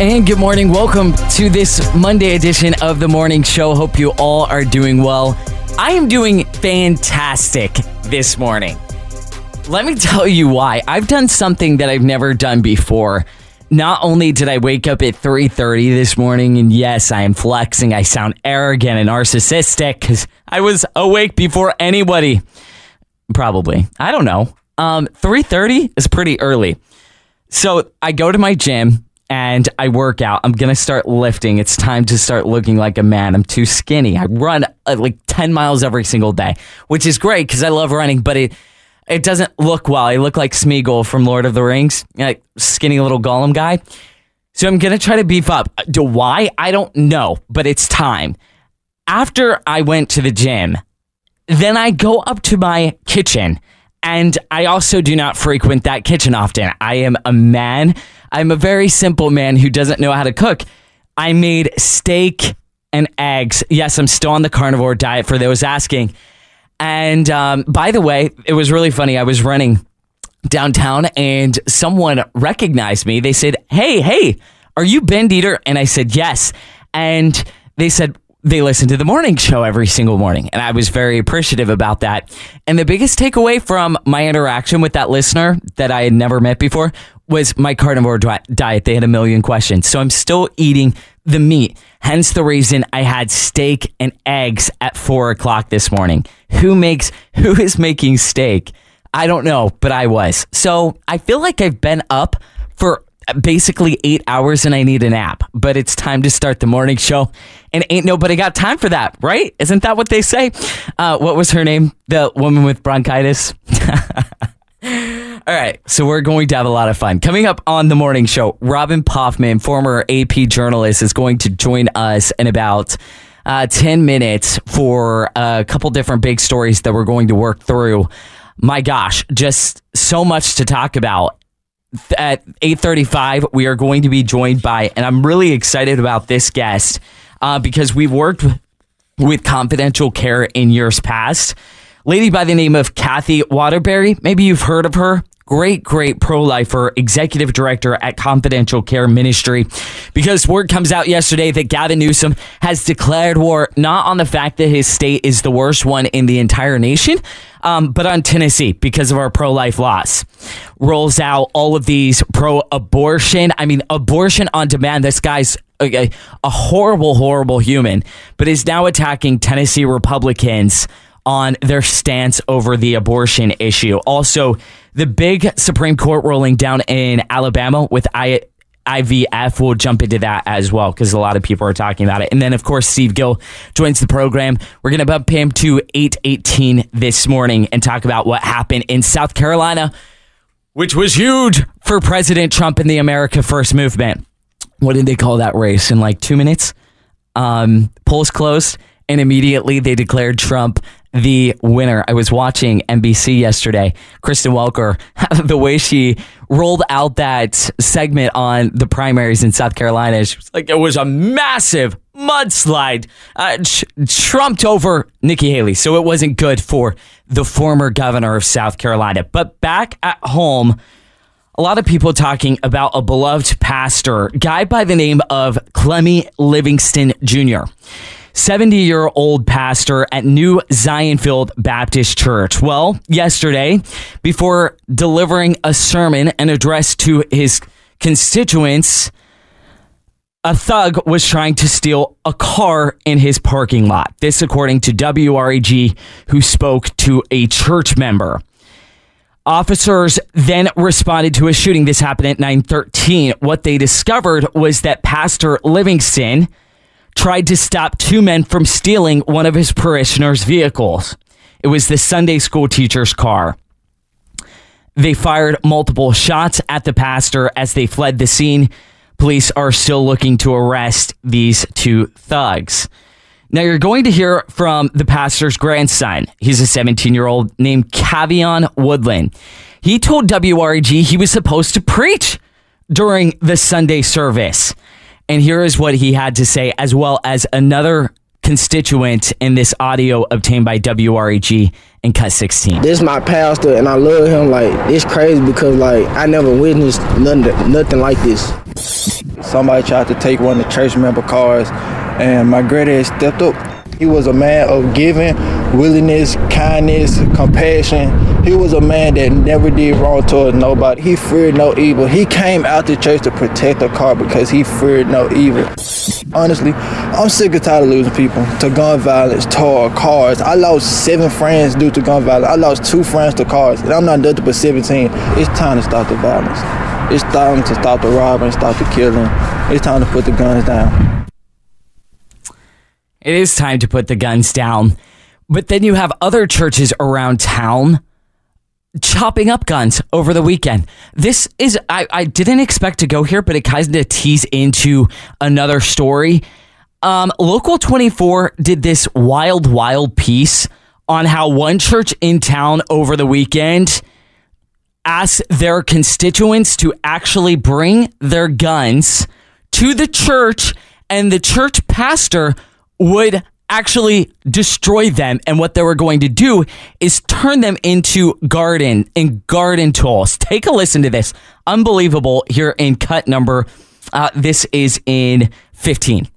And good morning. Welcome to this Monday edition of the morning show. Hope you all are doing well. I am doing fantastic this morning. Let me tell you why. I've done something that I've never done before. Not only did I wake up at 3:30 this morning and yes, I am flexing. I sound arrogant and narcissistic cuz I was awake before anybody. Probably. I don't know. Um 3:30 is pretty early. So, I go to my gym and I work out. I'm going to start lifting. It's time to start looking like a man. I'm too skinny. I run uh, like 10 miles every single day, which is great because I love running, but it it doesn't look well. I look like Smeagol from Lord of the Rings, like skinny little Gollum guy. So I'm going to try to beef up. Do why? I don't know, but it's time. After I went to the gym, then I go up to my kitchen and I also do not frequent that kitchen often. I am a man I'm a very simple man who doesn't know how to cook. I made steak and eggs. Yes, I'm still on the carnivore diet for those asking. And um, by the way, it was really funny. I was running downtown and someone recognized me. They said, Hey, hey, are you Ben Dieter? And I said, Yes. And they said, they listen to the morning show every single morning. And I was very appreciative about that. And the biggest takeaway from my interaction with that listener that I had never met before was my carnivore diet. They had a million questions. So I'm still eating the meat. Hence the reason I had steak and eggs at four o'clock this morning. Who makes, who is making steak? I don't know, but I was. So I feel like I've been up for basically eight hours and I need a nap, but it's time to start the morning show. And ain't nobody got time for that, right? Isn't that what they say? Uh, what was her name? The woman with bronchitis? All right, so we're going to have a lot of fun. Coming up on the morning show, Robin Poffman, former AP journalist, is going to join us in about uh, 10 minutes for a couple different big stories that we're going to work through. My gosh, just so much to talk about. At 8:35, we are going to be joined by, and I'm really excited about this guest uh, because we've worked with confidential care in years past lady by the name of Kathy Waterbury. Maybe you've heard of her great, great pro lifer, executive director at Confidential Care Ministry. Because word comes out yesterday that Gavin Newsom has declared war not on the fact that his state is the worst one in the entire nation, um, but on Tennessee because of our pro life laws. Rolls out all of these pro abortion. I mean, abortion on demand. This guy's a, a horrible, horrible human, but is now attacking Tennessee Republicans on their stance over the abortion issue. Also, the big Supreme Court ruling down in Alabama with I. IVF. We'll jump into that as well because a lot of people are talking about it. And then, of course, Steve Gill joins the program. We're going to bump him to 818 this morning and talk about what happened in South Carolina, which was huge for President Trump and the America First movement. What did they call that race in like two minutes? Um, polls closed, and immediately they declared Trump the winner. I was watching NBC yesterday. Kristen Welker, the way she rolled out that segment on the primaries in South Carolina, she was like, it was a massive mudslide, uh, tr- trumped over Nikki Haley. So it wasn't good for the former governor of South Carolina. But back at home, a lot of people talking about a beloved pastor, guy by the name of Clemmy Livingston Jr. 70 year old pastor at New Zionfield Baptist Church. Well, yesterday, before delivering a sermon and address to his constituents, a thug was trying to steal a car in his parking lot. This, according to WREG, who spoke to a church member. Officers then responded to a shooting. This happened at 913. What they discovered was that Pastor Livingston tried to stop two men from stealing one of his parishioners' vehicles. It was the Sunday school teacher's car. They fired multiple shots at the pastor as they fled the scene. Police are still looking to arrest these two thugs. Now, you're going to hear from the pastor's grandson. He's a 17 year old named Cavion Woodland. He told WREG he was supposed to preach during the Sunday service. And here is what he had to say, as well as another constituent in this audio obtained by WREG and Cut 16. This is my pastor, and I love him. Like, it's crazy because, like, I never witnessed nothing, nothing like this. Somebody tried to take one of the church member cars, and my granddad stepped up. He was a man of giving, willingness, kindness, compassion. He was a man that never did wrong towards nobody. He feared no evil. He came out to church to protect the car because he feared no evil. Honestly, I'm sick and tired of losing people to gun violence, to cars. I lost seven friends due to gun violence. I lost two friends to cars, and I'm not nothing but 17. It's time to stop the violence. It's time to stop the robbing, stop the killing. It's time to put the guns down. It is time to put the guns down. But then you have other churches around town chopping up guns over the weekend. This is, I, I didn't expect to go here, but it kind of tease into another story. Um, Local 24 did this wild, wild piece on how one church in town over the weekend asked their constituents to actually bring their guns to the church, and the church pastor would actually destroy them. And what they were going to do is turn them into garden and garden tools. Take a listen to this. Unbelievable. Here in cut number uh, this is in 15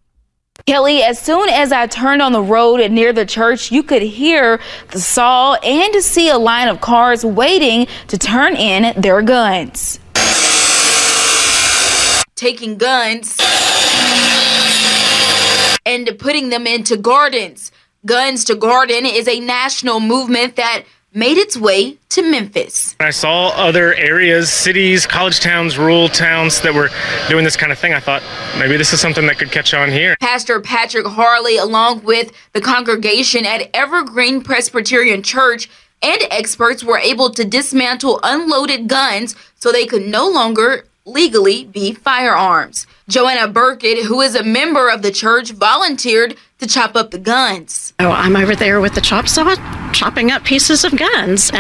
Kelly, as soon as I turned on the road near the church, you could hear the saw and to see a line of cars waiting to turn in their guns. Taking guns and putting them into gardens. Guns to Garden is a national movement that made its way to Memphis. I saw other areas, cities, college towns, rural towns that were doing this kind of thing. I thought maybe this is something that could catch on here. Pastor Patrick Harley, along with the congregation at Evergreen Presbyterian Church, and experts were able to dismantle unloaded guns so they could no longer legally be firearms. Joanna Burkett, who is a member of the church, volunteered to chop up the guns. Oh, I'm over there with the chop saw, chopping up pieces of guns.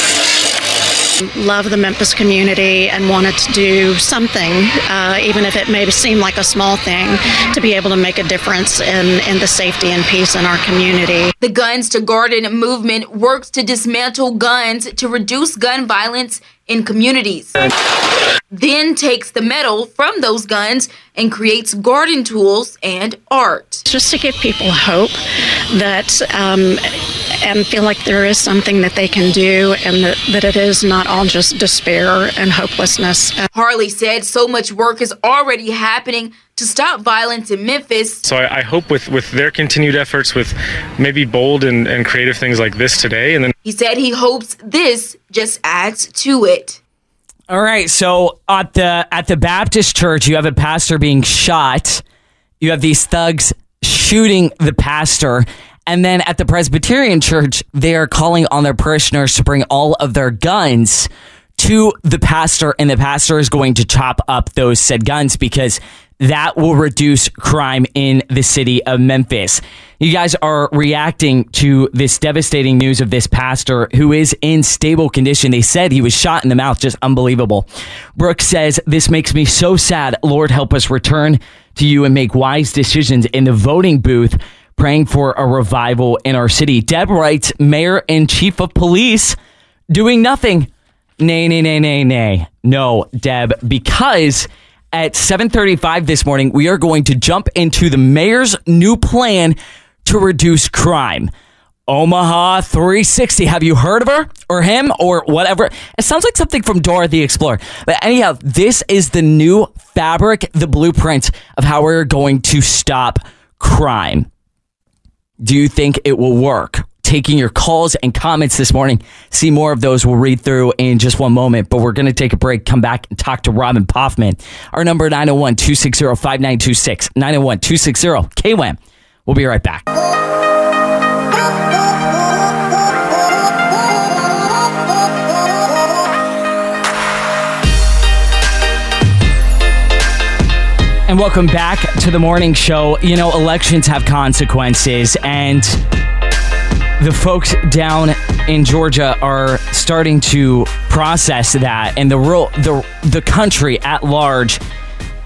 Love the Memphis community and wanted to do something, uh, even if it may seem like a small thing, to be able to make a difference in, in the safety and peace in our community. The Guns to Garden movement works to dismantle guns to reduce gun violence in communities. Then takes the metal from those guns and creates garden tools and art. Just to give people hope that um, and feel like there is something that they can do and that, that it is not all just despair and hopelessness. Harley said so much work is already happening to stop violence in Memphis. So I, I, hope with, with their continued efforts with maybe bold and, and creative things like this today and then he said he hopes this just adds to it. All right, so at the at the Baptist church you have a pastor being shot. You have these thugs shooting the pastor and then at the Presbyterian church, they are calling on their parishioners to bring all of their guns to the pastor, and the pastor is going to chop up those said guns because that will reduce crime in the city of Memphis. You guys are reacting to this devastating news of this pastor who is in stable condition. They said he was shot in the mouth, just unbelievable. Brooks says, This makes me so sad. Lord, help us return to you and make wise decisions in the voting booth praying for a revival in our city. Deb writes, Mayor and Chief of Police doing nothing. Nay, nay, nay, nay, nay. No, Deb, because at 7:35 this morning we are going to jump into the mayor's new plan to reduce crime. Omaha 360. Have you heard of her or him or whatever? It sounds like something from Dora the Explorer. But anyhow, this is the new fabric, the blueprint of how we're going to stop crime. Do you think it will work? Taking your calls and comments this morning. See more of those we'll read through in just one moment, but we're going to take a break, come back and talk to Robin Poffman. Our number 901 260 5926. 901 260 KWAM. We'll be right back. And welcome back to the morning show. You know, elections have consequences, and the folks down in Georgia are starting to process that, and the real the the country at large.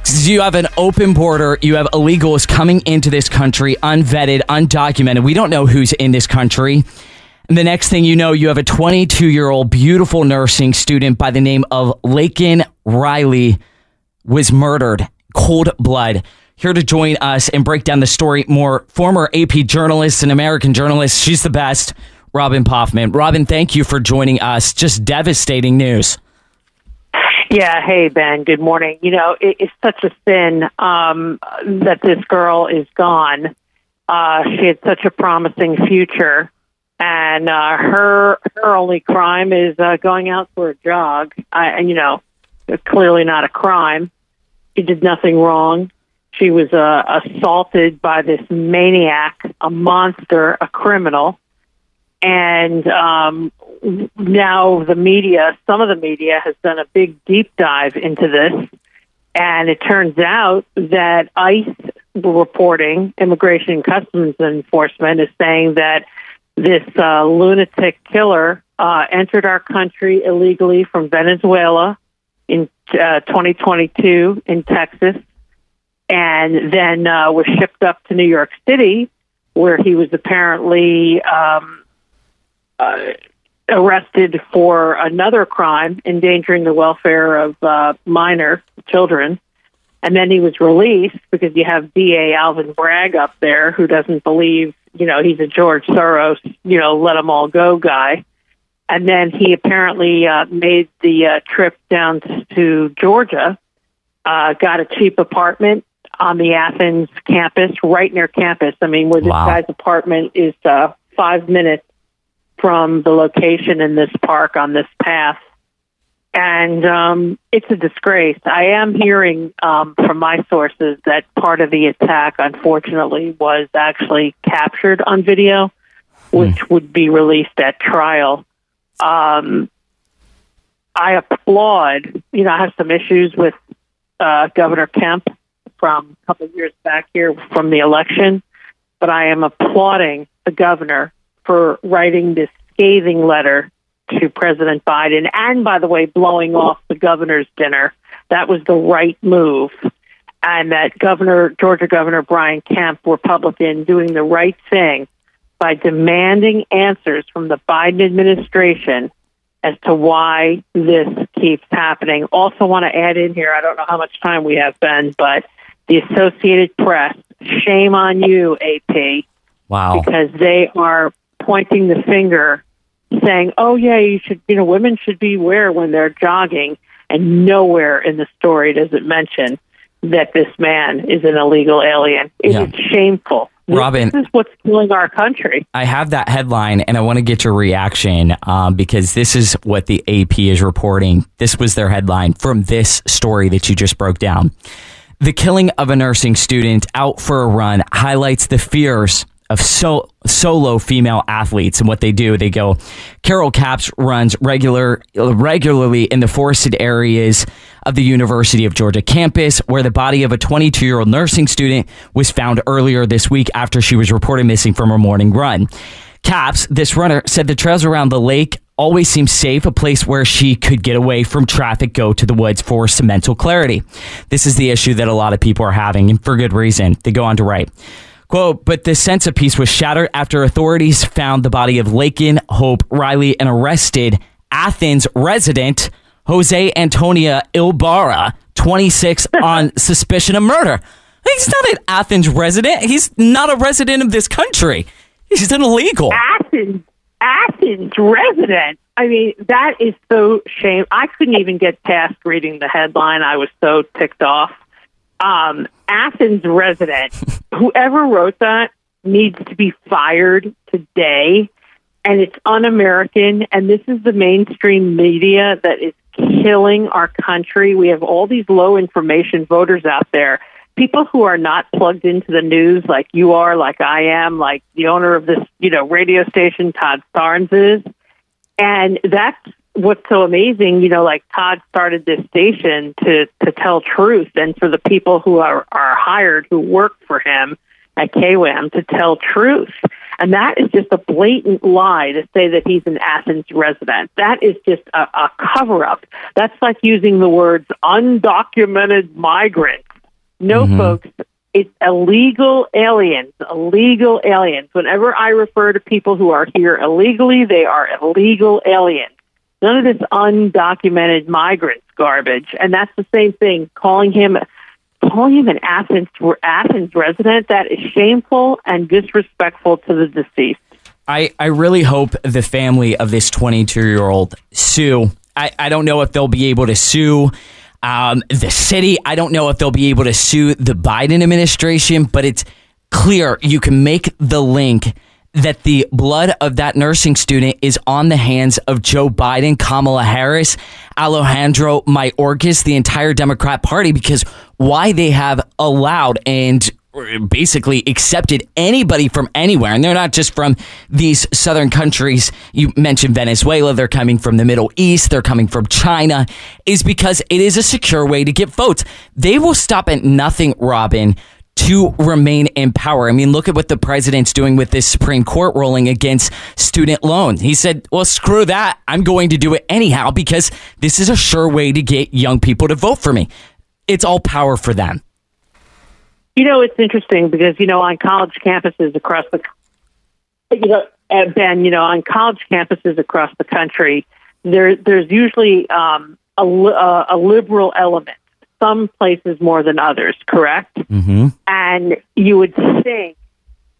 You have an open border. You have illegals coming into this country, unvetted, undocumented. We don't know who's in this country. And the next thing you know, you have a 22 year old beautiful nursing student by the name of Laken Riley was murdered cold blood. Here to join us and break down the story more, former AP journalist and American journalist. She's the best, Robin Poffman. Robin, thank you for joining us. Just devastating news. Yeah, hey Ben, good morning. You know, it, it's such a sin um, that this girl is gone. Uh, she had such a promising future, and uh, her her only crime is uh, going out for a jog. I, and you know, clearly not a crime. She did nothing wrong. She was uh, assaulted by this maniac, a monster, a criminal, and um, now the media, some of the media, has done a big deep dive into this, and it turns out that ICE reporting, Immigration and Customs Enforcement, is saying that this uh, lunatic killer uh, entered our country illegally from Venezuela in uh, 2022 in Texas, and then uh, was shipped up to New York City, where he was apparently um, uh, arrested for another crime, endangering the welfare of uh, minor children. And then he was released because you have DA Alvin Bragg up there who doesn't believe, you know, he's a George Soros, you know, let them all go guy. And then he apparently uh, made the uh, trip down to Georgia, uh, got a cheap apartment on the Athens campus, right near campus. I mean, where this Wow. guy's apartment is uh, five minutes from the location in this park on this path. And um, it's a disgrace. I am hearing um, from my sources that part of the attack, unfortunately, was actually captured on video, which would be released at trial. Um, I applaud, you know, I have some issues with uh, Governor Kemp from a couple of years back here from the election, but I am applauding the governor for writing this scathing letter to President Biden and, by the way, blowing off the governor's dinner. That was the right move. And that Governor, Georgia Governor Brian Kemp, Republican, doing the right thing by demanding answers from the Biden administration as to why this keeps happening. Also, want to add in here, I don't know how much time we have, Ben, but the Associated Press, shame on you, AP Wow. because they are pointing the finger saying, "Oh yeah, you should, you know, women should beware when they're jogging." And nowhere in the story does it mention that this man is an illegal alien. It is Yeah. shameful. This- Robin- this is what's killing our country. I have that headline and I want to get your reaction um, because this is what the AP is reporting. This was their headline from this story that you just broke down. The killing of a nursing student out for a run highlights the fears of so, solo female athletes and what they do. They go, Carol Caps runs regular regularly in the forested areas of the University of Georgia campus, where the body of a 22 year old nursing student was found earlier this week after she was reported missing from her morning run. Caps, this runner, said the trails around the lake always seemed safe, a place where she could get away from traffic, go to the woods for some mental clarity. This is the issue that a lot of people are having, and for good reason. They go on to write. Quote, but this sense of peace was shattered after authorities found the body of Laken Hope Riley and arrested Athens resident Jose Antonio Ibarra, 26, on suspicion of murder. He's not an Athens resident. He's not a resident of this country. He's an illegal. Athens, Athens resident. I mean, that is so shame. I couldn't even get past reading the headline. I was so ticked off. Um, Athens resident. Whoever wrote that needs to be fired today. And it's un American. And this is the mainstream media that is killing our country. We have all these low information voters out there. People who are not plugged into the news like you are, like I am, like the owner of this, you know, radio station, Todd Starnes is. And that's what's so amazing, you know, like Todd started this station to to tell truth and for the people who are are hired who work for him at KWAM to tell truth. And that is just a blatant lie to say that he's an Athens resident. That is just a, a cover up. That's like using the words undocumented migrants. No, mm-hmm. folks, it's illegal aliens, illegal aliens. Whenever I refer to people who are here illegally, they are illegal aliens. None of this undocumented migrants garbage. And that's the same thing, calling him calling him an Athens Athens resident that is shameful and disrespectful to the deceased. I, I really hope the family of this 22 year old sue. I, I don't know if they'll be able to sue um, the city. I don't know if they'll be able to sue the Biden administration, but it's clear you can make the link that the blood of that nursing student is on the hands of Joe Biden, Kamala Harris, Alejandro Mayorkas, the entire Democrat Party, because why they have allowed and basically accepted anybody from anywhere. And they're not just from these southern countries. You mentioned Venezuela. They're coming from the Middle East. They're coming from China is because it is a secure way to get votes. They will stop at nothing, Robin, to remain in power. I mean, look at what the president's doing with this Supreme Court ruling against student loans. He said, well, screw that. I'm going to do it anyhow because this is a sure way to get young people to vote for me. It's all power for them. You know, it's interesting because, you know, on college campuses across the, you know, uh, Ben, you know, on college campuses across the country, there, there's usually um, a, uh, a liberal element, some places more than others, correct? Mm-hmm. And you would think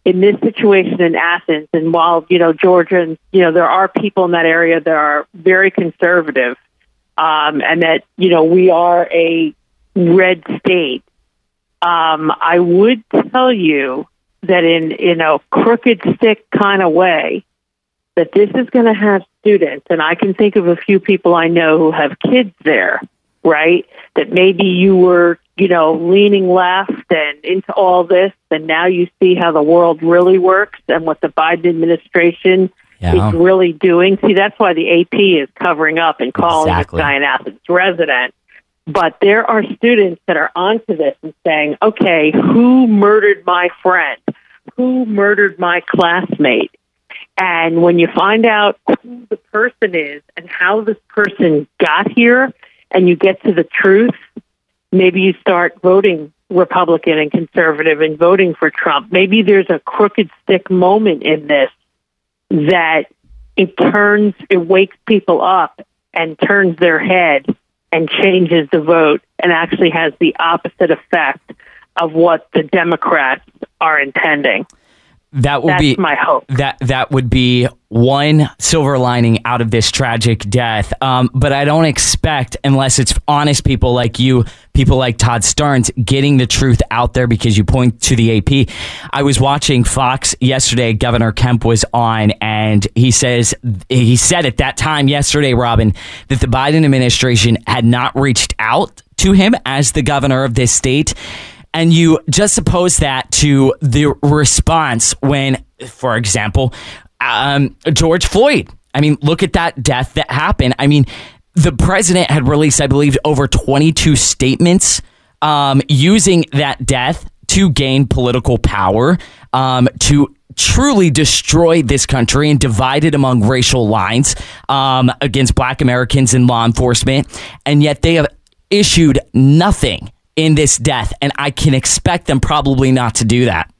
in this situation in Athens, and while, you know, Georgians, you know, there are people in that area that are very conservative, um, and that, you know, we are a red state um, I would tell you that in in a crooked stick kind of way, that this is going to have students, and I can think of a few people I know who have kids there, right? That maybe you were, you know, leaning left and into all this, and now you see how the world really works and what the Biden administration yeah. is really doing. See, that's why the AP is covering up and calling exactly. this guy an Athens resident but there are students that are onto this and saying, okay, who murdered my friend? Who murdered my classmate? And when you find out who the person is and how this person got here, and you get to the truth, maybe you start voting Republican and conservative and voting for Trump. Maybe there's a crooked stick moment in this that it turns, it wakes people up and turns their head and changes the vote and actually has the opposite effect of what the Democrats are intending. That would That's be my hope. That that would be one silver lining out of this tragic death. Um, but I don't expect, unless it's honest people like you, people like Todd Starnes, getting the truth out there because you point to the AP. I was watching Fox yesterday. Governor Kemp was on, and he says he said at that time yesterday, Robin, that the Biden administration had not reached out to him as the governor of this state and you just oppose that to the response when, for example, um, George Floyd. I mean, look at that death that happened. I mean, the president had released, I believe, over 22 statements um, using that death to gain political power, um, to truly destroy this country and divide it among racial lines um, against black Americans and law enforcement. And yet they have issued nothing in this death, and I can expect them probably not to do that.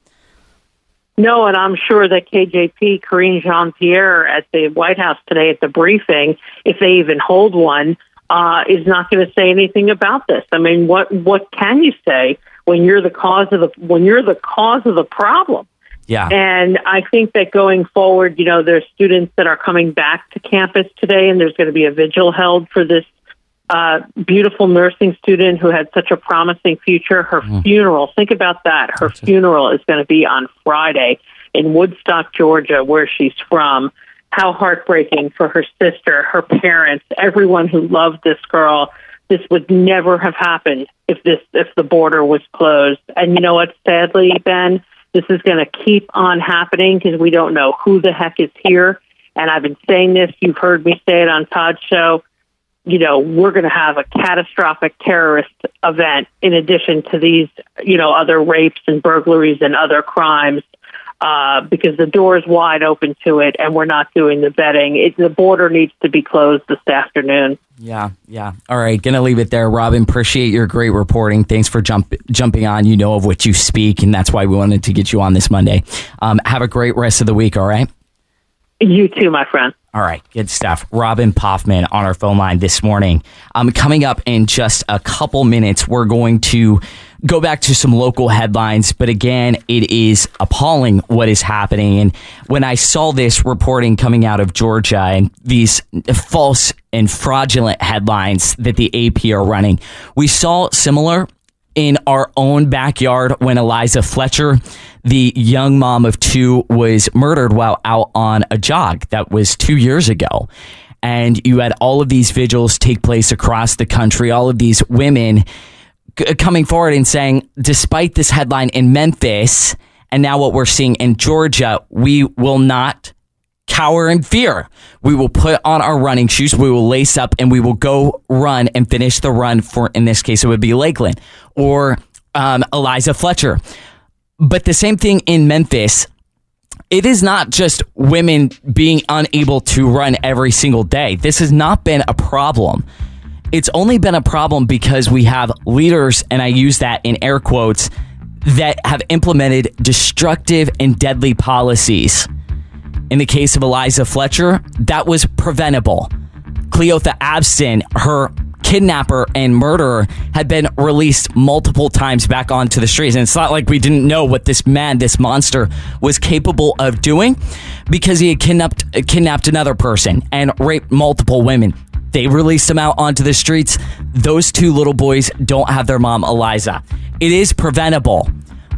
No, and I'm sure that KJP, Karine Jean Pierre, at the White House today at the briefing, if they even hold one, uh, is not going to say anything about this. I mean, what what can you say when you're the cause of the when you're the cause of the problem? Yeah. And I think that going forward, you know, there's students that are coming back to campus today, and there's going to be a vigil held for this uh, beautiful nursing student who had such a promising future. Her mm. funeral, think about that. Her funeral is going to be on Friday in Woodstock, Georgia, where she's from. How heartbreaking for her sister, her parents, everyone who loved this girl. This would never have happened if this if the border was closed. And you know what? Sadly, Ben, this is going to keep on happening because we don't know who the heck is here. And I've been saying this. You've heard me say it on Todd's show you know, we're going to have a catastrophic terrorist event in addition to these, you know, other rapes and burglaries and other crimes. Uh, because the door is wide open to it, and we're not doing the vetting. It, the border needs to be closed this afternoon. Yeah, yeah. All right, gonna leave it there, Robin. Appreciate your great reporting. Thanks for jump, jumping on. You know of what you speak, and that's why we wanted to get you on this Monday. Um, have a great rest of the week. All right. You too, my friend. All right, good stuff. Robin Poffman on our phone line this morning. Um, coming up in just a couple minutes, we're going to go back to some local headlines, but again, it is appalling what is happening. And when I saw this reporting coming out of Georgia and these false and fraudulent headlines that the AP are running, we saw similar in our own backyard when Eliza Fletcher, the young mom of two, was murdered while out on a jog. That was two years ago. And you had all of these vigils take place across the country, all of these women coming forward and saying, despite this headline in Memphis and now what we're seeing in Georgia, we will not cower in fear. We will put on our running shoes, we will lace up, and we will go run and finish the run for, in this case, it would be Lakeland or um, Eliza Fletcher. But the same thing in Memphis. It is not just women being unable to run every single day. This has not been a problem it's only been a problem because we have leaders, and I use that in air quotes, that have implemented destructive and deadly policies. In the case of Eliza Fletcher, that was preventable. Cleotha Abston, her kidnapper and murderer, had been released multiple times back onto the streets. And it's not like we didn't know what this man, this monster, was capable of doing because he had kidnapped, kidnapped another person and raped multiple women. They released him out onto the streets. Those two little boys don't have their mom, Eliza. It is preventable,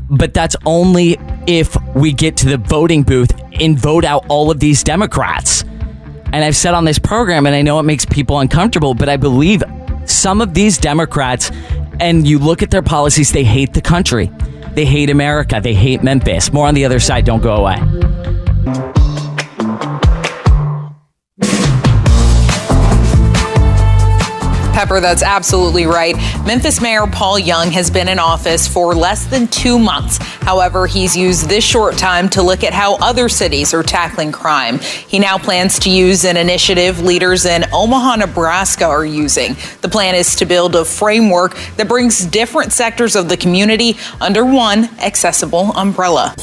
but that's only if we get to the voting booth and vote out all of these Democrats. And I've said on this program, and I know it makes people uncomfortable, but I believe some of these Democrats, and you look at their policies, they hate the country. They hate America. They hate Memphis. More on the other side. Don't go away. Pepper, that's absolutely right. Memphis Mayor Paul Young has been in office for less than two months. However, he's used this short time to look at how other cities are tackling crime. He now plans to use an initiative leaders in Omaha, Nebraska are using. The plan is to build a framework that brings different sectors of the community under one accessible umbrella.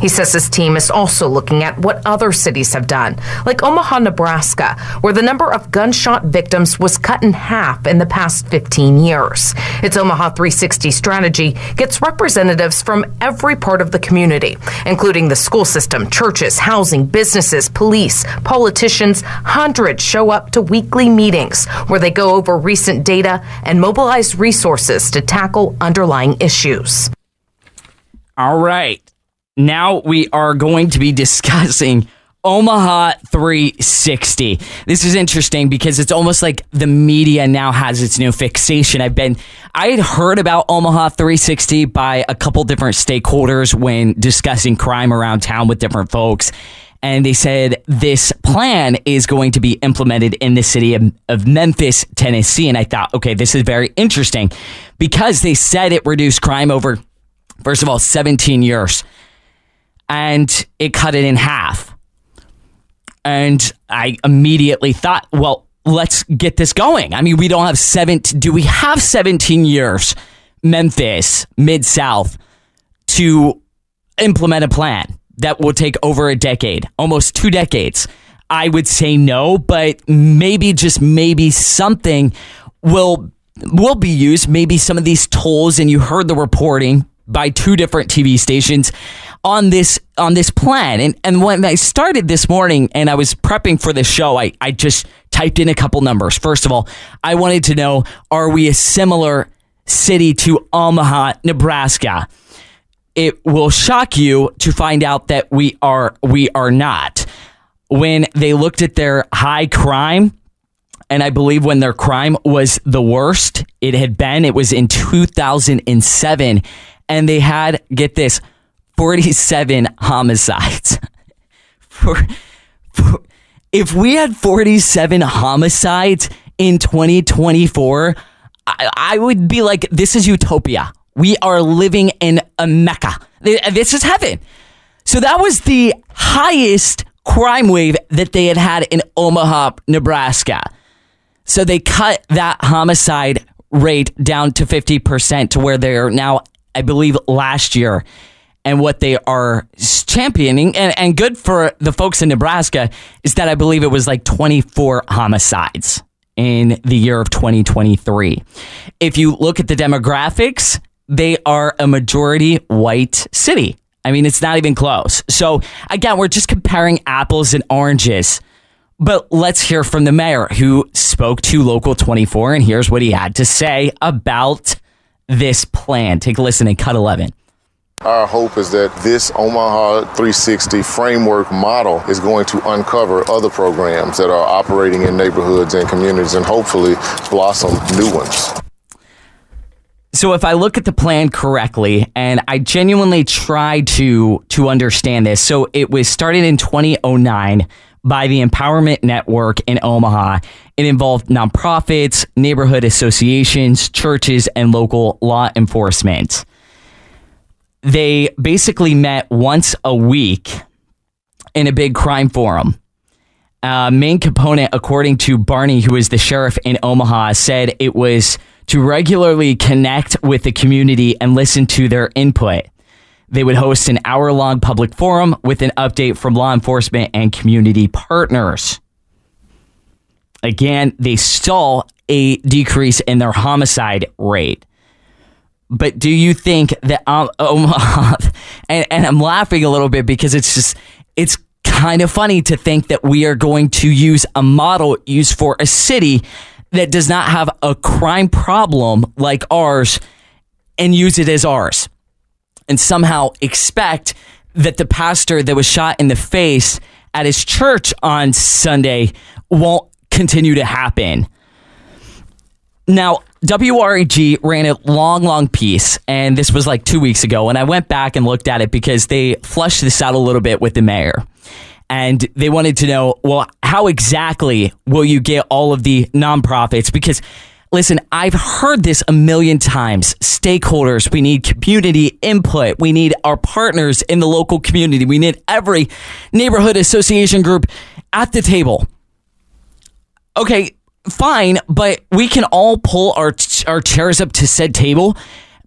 He says his team is also looking at what other cities have done, like Omaha, Nebraska, where the number of gunshot victims was cut in half in the past 15 years. Its Omaha 360 strategy gets representatives from every part of the community, including the school system, churches, housing, businesses, police, politicians. Hundreds show up to weekly meetings where they go over recent data and mobilize resources to tackle underlying issues. All right. Now we are going to be discussing Omaha 360. This is interesting because it's almost like the media now has its new fixation. I've been, I had heard about Omaha 360 by a couple different stakeholders when discussing crime around town with different folks. And they said this plan is going to be implemented in the city of, of Memphis, Tennessee. And I thought, okay, this is very interesting because they said it reduced crime over, first of all, 17 years. And it cut it in half and I immediately thought, well, let's get this going. I mean, we don't have seven. Do we have 17 years, Memphis, Mid South, to implement a plan that will take over a decade, almost two decades? I would say no, but maybe just maybe something will will be used. Maybe some of these tools, and you heard the reporting by two different TV stations on this on this plan. And and when I started this morning and I was prepping for this show, I, I just typed in a couple numbers. First of all, I wanted to know are we a similar city to Omaha, Nebraska? It will shock you to find out that we are we are not. When they looked at their high crime, and I believe when their crime was the worst it had been, it was in 2007 and they had get this 47 homicides. for, for, if we had 47 homicides in 2024, I, I would be like, this is utopia. We are living in a Mecca. This is heaven. So that was the highest crime wave that they had had in Omaha, Nebraska. So they cut that homicide rate down to 50% to where they're now, I believe, last year and what they are championing and, and good for the folks in Nebraska is that I believe it was like 24 homicides in the year of 2023. If you look at the demographics, they are a majority white city. I mean, it's not even close. So, again, we're just comparing apples and oranges. But let's hear from the mayor who spoke to Local 24, and here's what he had to say about this plan. Take a listen in Cut 11. Our hope is that this Omaha 360 framework model is going to uncover other programs that are operating in neighborhoods and communities and hopefully blossom new ones. So if I look at the plan correctly and I genuinely try to to understand this. So it was started in 2009 by the Empowerment Network in Omaha. It involved nonprofits, neighborhood associations, churches, and local law enforcement. They basically met once a week in a big crime forum. Uh, main component, according to Barney, who is the sheriff in Omaha, said it was to regularly connect with the community and listen to their input. They would host an hour long public forum with an update from law enforcement and community partners. Again, they saw a decrease in their homicide rate. But do you think that um, and, and I'm laughing a little bit because it's just, it's kind of funny to think that we are going to use a model used for a city that does not have a crime problem like ours and use it as ours and somehow expect that the pastor that was shot in the face at his church on Sunday won't continue to happen. Now, WREG ran a long, long piece, and this was like two weeks ago. And I went back and looked at it because they flushed this out a little bit with the mayor. And they wanted to know, well, how exactly will you get all of the nonprofits? Because Listen, I've heard this a million times. Stakeholders, we need community input. We need our partners in the local community. We need every neighborhood association group at the table. Okay, fine, but we can all pull our our chairs up to said table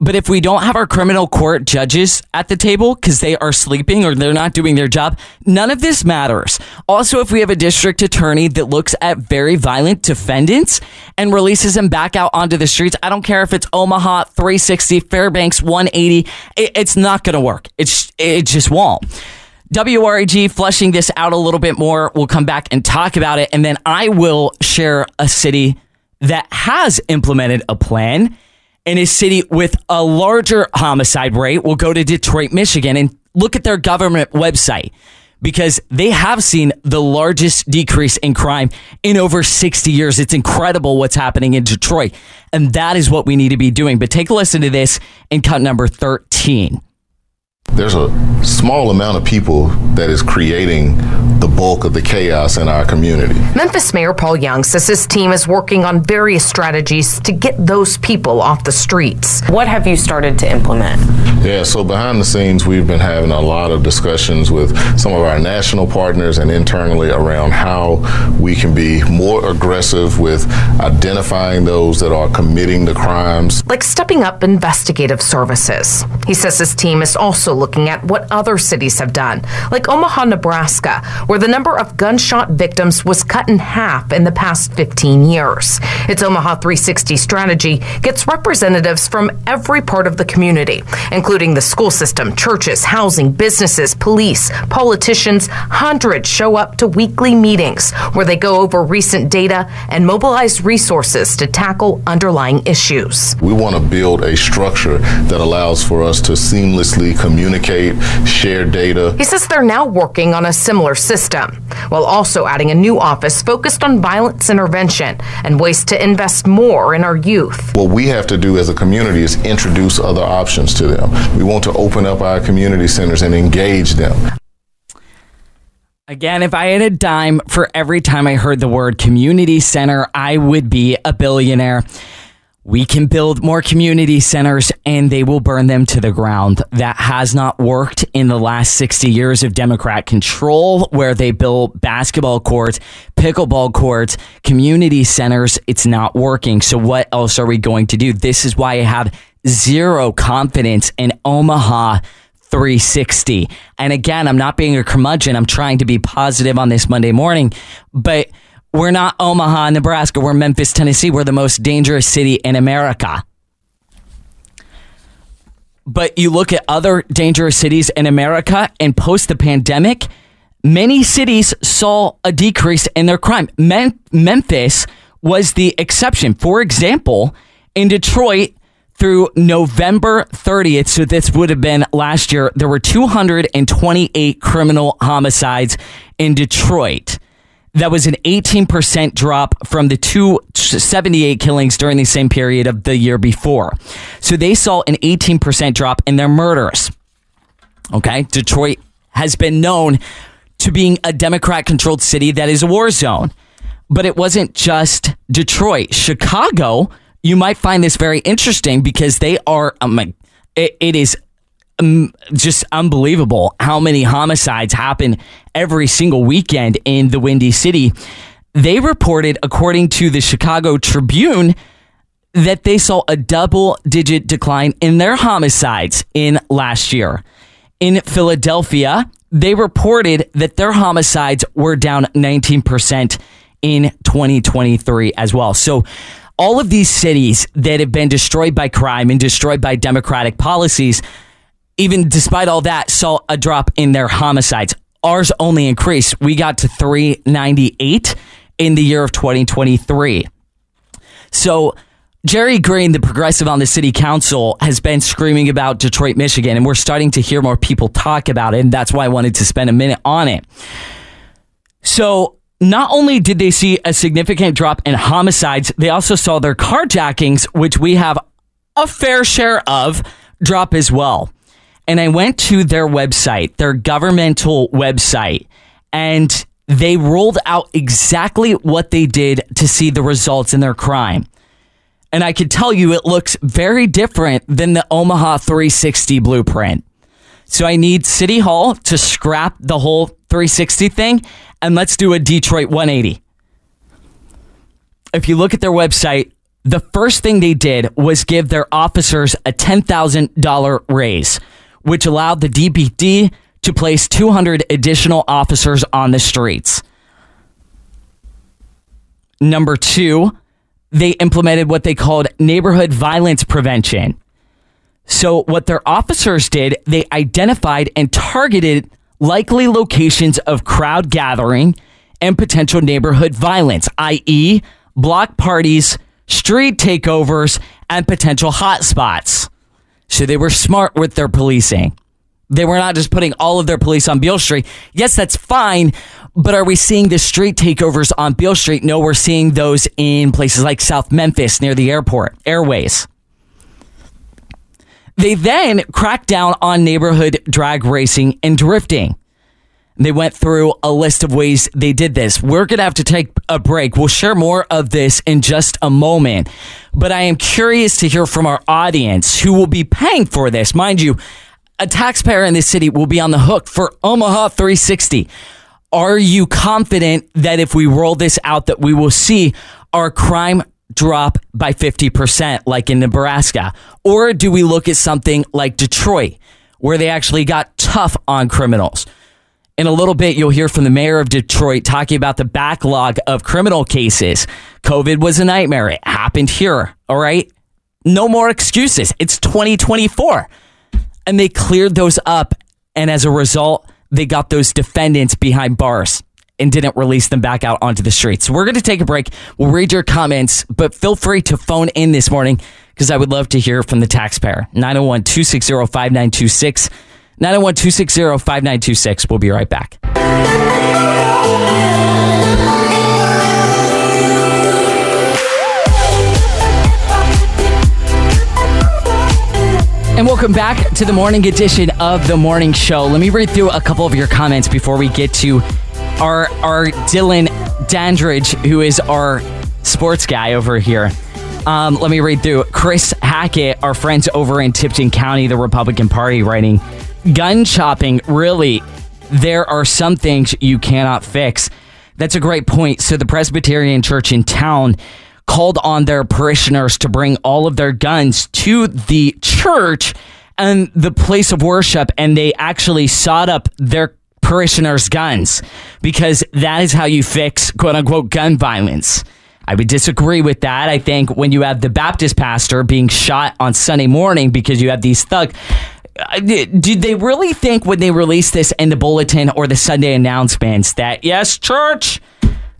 but if we don't have our criminal court judges at the table because they are sleeping or they're not doing their job, none of this matters. Also, if we have a district attorney that looks at very violent defendants and releases them back out onto the streets, I don't care if it's Omaha 360, Fairbanks 180, it's not going to work. It's it just won't. WREG flushing this out a little bit more. We'll come back and talk about it, and then I will share a city that has implemented a plan in a city with a larger homicide rate We'll go to Detroit, Michigan, and look at their government website because they have seen the largest decrease in crime in over 60 years. It's incredible what's happening in Detroit. And that is what we need to be doing. But take a listen to this in cut number 13 there's a small amount of people that is creating the bulk of the chaos in our community. Memphis Mayor Paul Young says his team is working on various strategies to get those people off the streets. What have you started to implement? Yeah, so behind the scenes, we've been having a lot of discussions with some of our national partners and internally around how we can be more aggressive with identifying those that are committing the crimes. Like stepping up investigative services. He says his team is also looking at what other cities have done, like Omaha, Nebraska, where the number of gunshot victims was cut in half in the past 15 years. Its Omaha 360 strategy gets representatives from every part of the community, including the school system, churches, housing, businesses, police, politicians. Hundreds show up to weekly meetings where they go over recent data and mobilize resources to tackle underlying issues. We want to build a structure that allows for us to seamlessly communicate communicate, share data. He says they're now working on a similar system, while also adding a new office focused on violence intervention and ways to invest more in our youth. What we have to do as a community is introduce other options to them. We want to open up our community centers and engage them. Again, if I had a dime for every time I heard the word community center, I would be a billionaire. We can build more community centers and they will burn them to the ground. That has not worked in the last 60 years of Democrat control, where they build basketball courts, pickleball courts, community centers. It's not working. So, what else are we going to do? This is why I have zero confidence in Omaha 360. And again, I'm not being a curmudgeon. I'm trying to be positive on this Monday morning, but we're not Omaha, Nebraska. We're Memphis, Tennessee. We're the most dangerous city in America. but you look at other dangerous cities in America and post the pandemic, many cities saw a decrease in their crime. Mem- Memphis was the exception. For example, in Detroit, through November 30th, so this would have been last year, there were 228 criminal homicides in Detroit. That was an 18% drop from the 278 killings during the same period of the year before. So they saw an 18% drop in their murders. Okay. Detroit has been known to being a Democrat controlled city that is a war zone. But it wasn't just Detroit. Chicago, you might find this very interesting because they are, um, it, it is um, just unbelievable how many homicides happen every single weekend in the Windy City. They reported, according to the Chicago Tribune, that they saw a double digit decline in their homicides in last year. In Philadelphia, they reported that their homicides were down 19% in 2023 as well. So, all of these cities that have been destroyed by crime and destroyed by democratic policies, even despite all that, saw a drop in their homicides. Ours only increased. We got to 398 in the year of 2023. So, Jerri Green, the progressive on the city council, has been screaming about Detroit, Michigan, and we're starting to hear more people talk about it. And that's why I wanted to spend a minute on it. So, not only did they see a significant drop in homicides, they also saw their carjackings, which we have a fair share of, drop as well. And I went to their website, their governmental website, and they rolled out exactly what they did to see the results in their crime. And I can tell you it looks very different than the Omaha 360 blueprint. So I need City Hall to scrap the whole 360 thing and let's do a Detroit 180. If you look at their website, the first thing they did was give their officers a $10,000 raise, which allowed the DPD to place 200 additional officers on the streets. Number two, they implemented what they called neighborhood violence prevention. So, what their officers did, they identified and targeted likely locations of crowd gathering and potential neighborhood violence, i.e., block parties, street takeovers, and potential hotspots. So they were smart with their policing. They were not just putting all of their police on Beale Street. Yes, that's fine, but are we seeing the street takeovers on Beale Street? No, we're seeing those in places like South Memphis near the airport, airways. They then cracked down on neighborhood drag racing and drifting. They went through a list of ways they did this. We're going to have to take a break. We'll share more of this in just a moment. But I am curious to hear from our audience who will be paying for this. Mind you, a taxpayer in this city will be on the hook for Omaha 360. Are you confident that if we roll this out that we will see our crime drop by 50% like in Nebraska? Or do we look at something like Detroit where they actually got tough on criminals? In a little bit, you'll hear from the mayor of Detroit talking about the backlog of criminal cases. COVID was a nightmare. It happened here. All right. No more excuses. It's 2024. And they cleared those up. And as a result, they got those defendants behind bars and didn't release them back out onto the streets. So we're going to take a break. We'll read your comments, but feel free to phone in this morning because I would love to hear from the taxpayer. 901 260 5926. 901 260 5926. We'll be right back. And welcome back to the morning edition of the morning show. Let me read through a couple of your comments before we get to our our Dylan Dandridge, who is our sports guy over here. Um, let me read through. Chris Hackett, our friends over in Tipton County, the Republican Party, writing, "Gun chopping, really? There are some things you cannot fix." That's a great point. So the Presbyterian Church in town called on their parishioners to bring all of their guns to the church and the place of worship, and they actually sawed up their parishioners' guns because that is how you fix quote unquote gun violence. I would disagree with that. I think when you have the Baptist pastor being shot on Sunday morning because you have these thugs, Uh, did they really think when they released this in the bulletin or the Sunday announcements that, yes, church,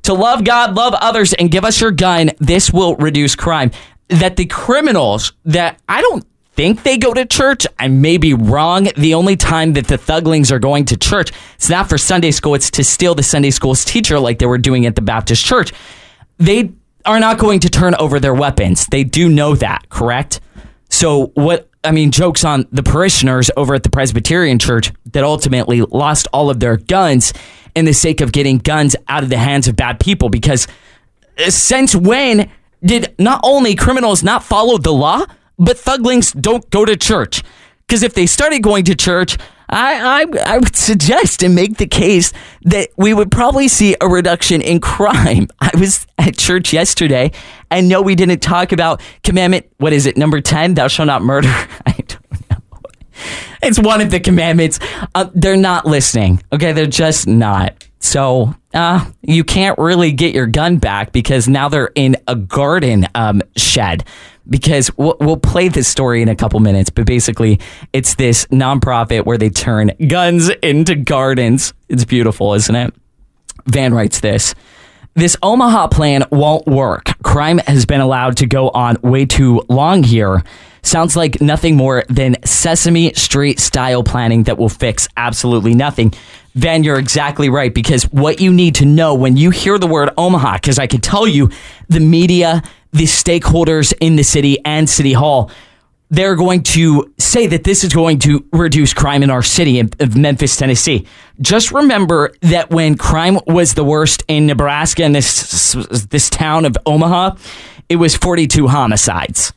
to love God, love others, and give us your gun, this will reduce crime? That the criminals that I don't think they go to church. I may be wrong. The only time that the thuglings are going to church, it's not for Sunday school, it's to steal the Sunday school's teacher like they were doing at the Baptist church. They are not going to turn over their weapons. They do know that, correct? So, what I mean, jokes on the parishioners over at the Presbyterian church that ultimately lost all of their guns in the sake of getting guns out of the hands of bad people. Because uh, since when did not only criminals not follow the law, but thuglings don't go to church. Because if they started going to church, I, I, I would suggest and make the case that we would probably see a reduction in crime. I was at church yesterday, and no, we didn't talk about commandment. What is it? Number 10, thou shalt not murder. I don't know. It's one of the commandments. Uh, they're not listening. Okay, they're just not. So uh, you can't really get your gun back because now they're in a garden um, shed because we'll, we'll play this story in a couple minutes, but basically, it's this nonprofit where they turn guns into gardens. It's beautiful, isn't it? Van writes this. This Omaha plan won't work. Crime has been allowed to go on way too long here. Sounds like nothing more than Sesame Street style planning that will fix absolutely nothing. Van, you're exactly right because what you need to know when you hear the word Omaha, because I can tell you the media the stakeholders in the city and City Hall, they're going to say that this is going to reduce crime in our city of Memphis, Tennessee. Just remember that when crime was the worst in Nebraska and this this town of Omaha, it was 42 homicides.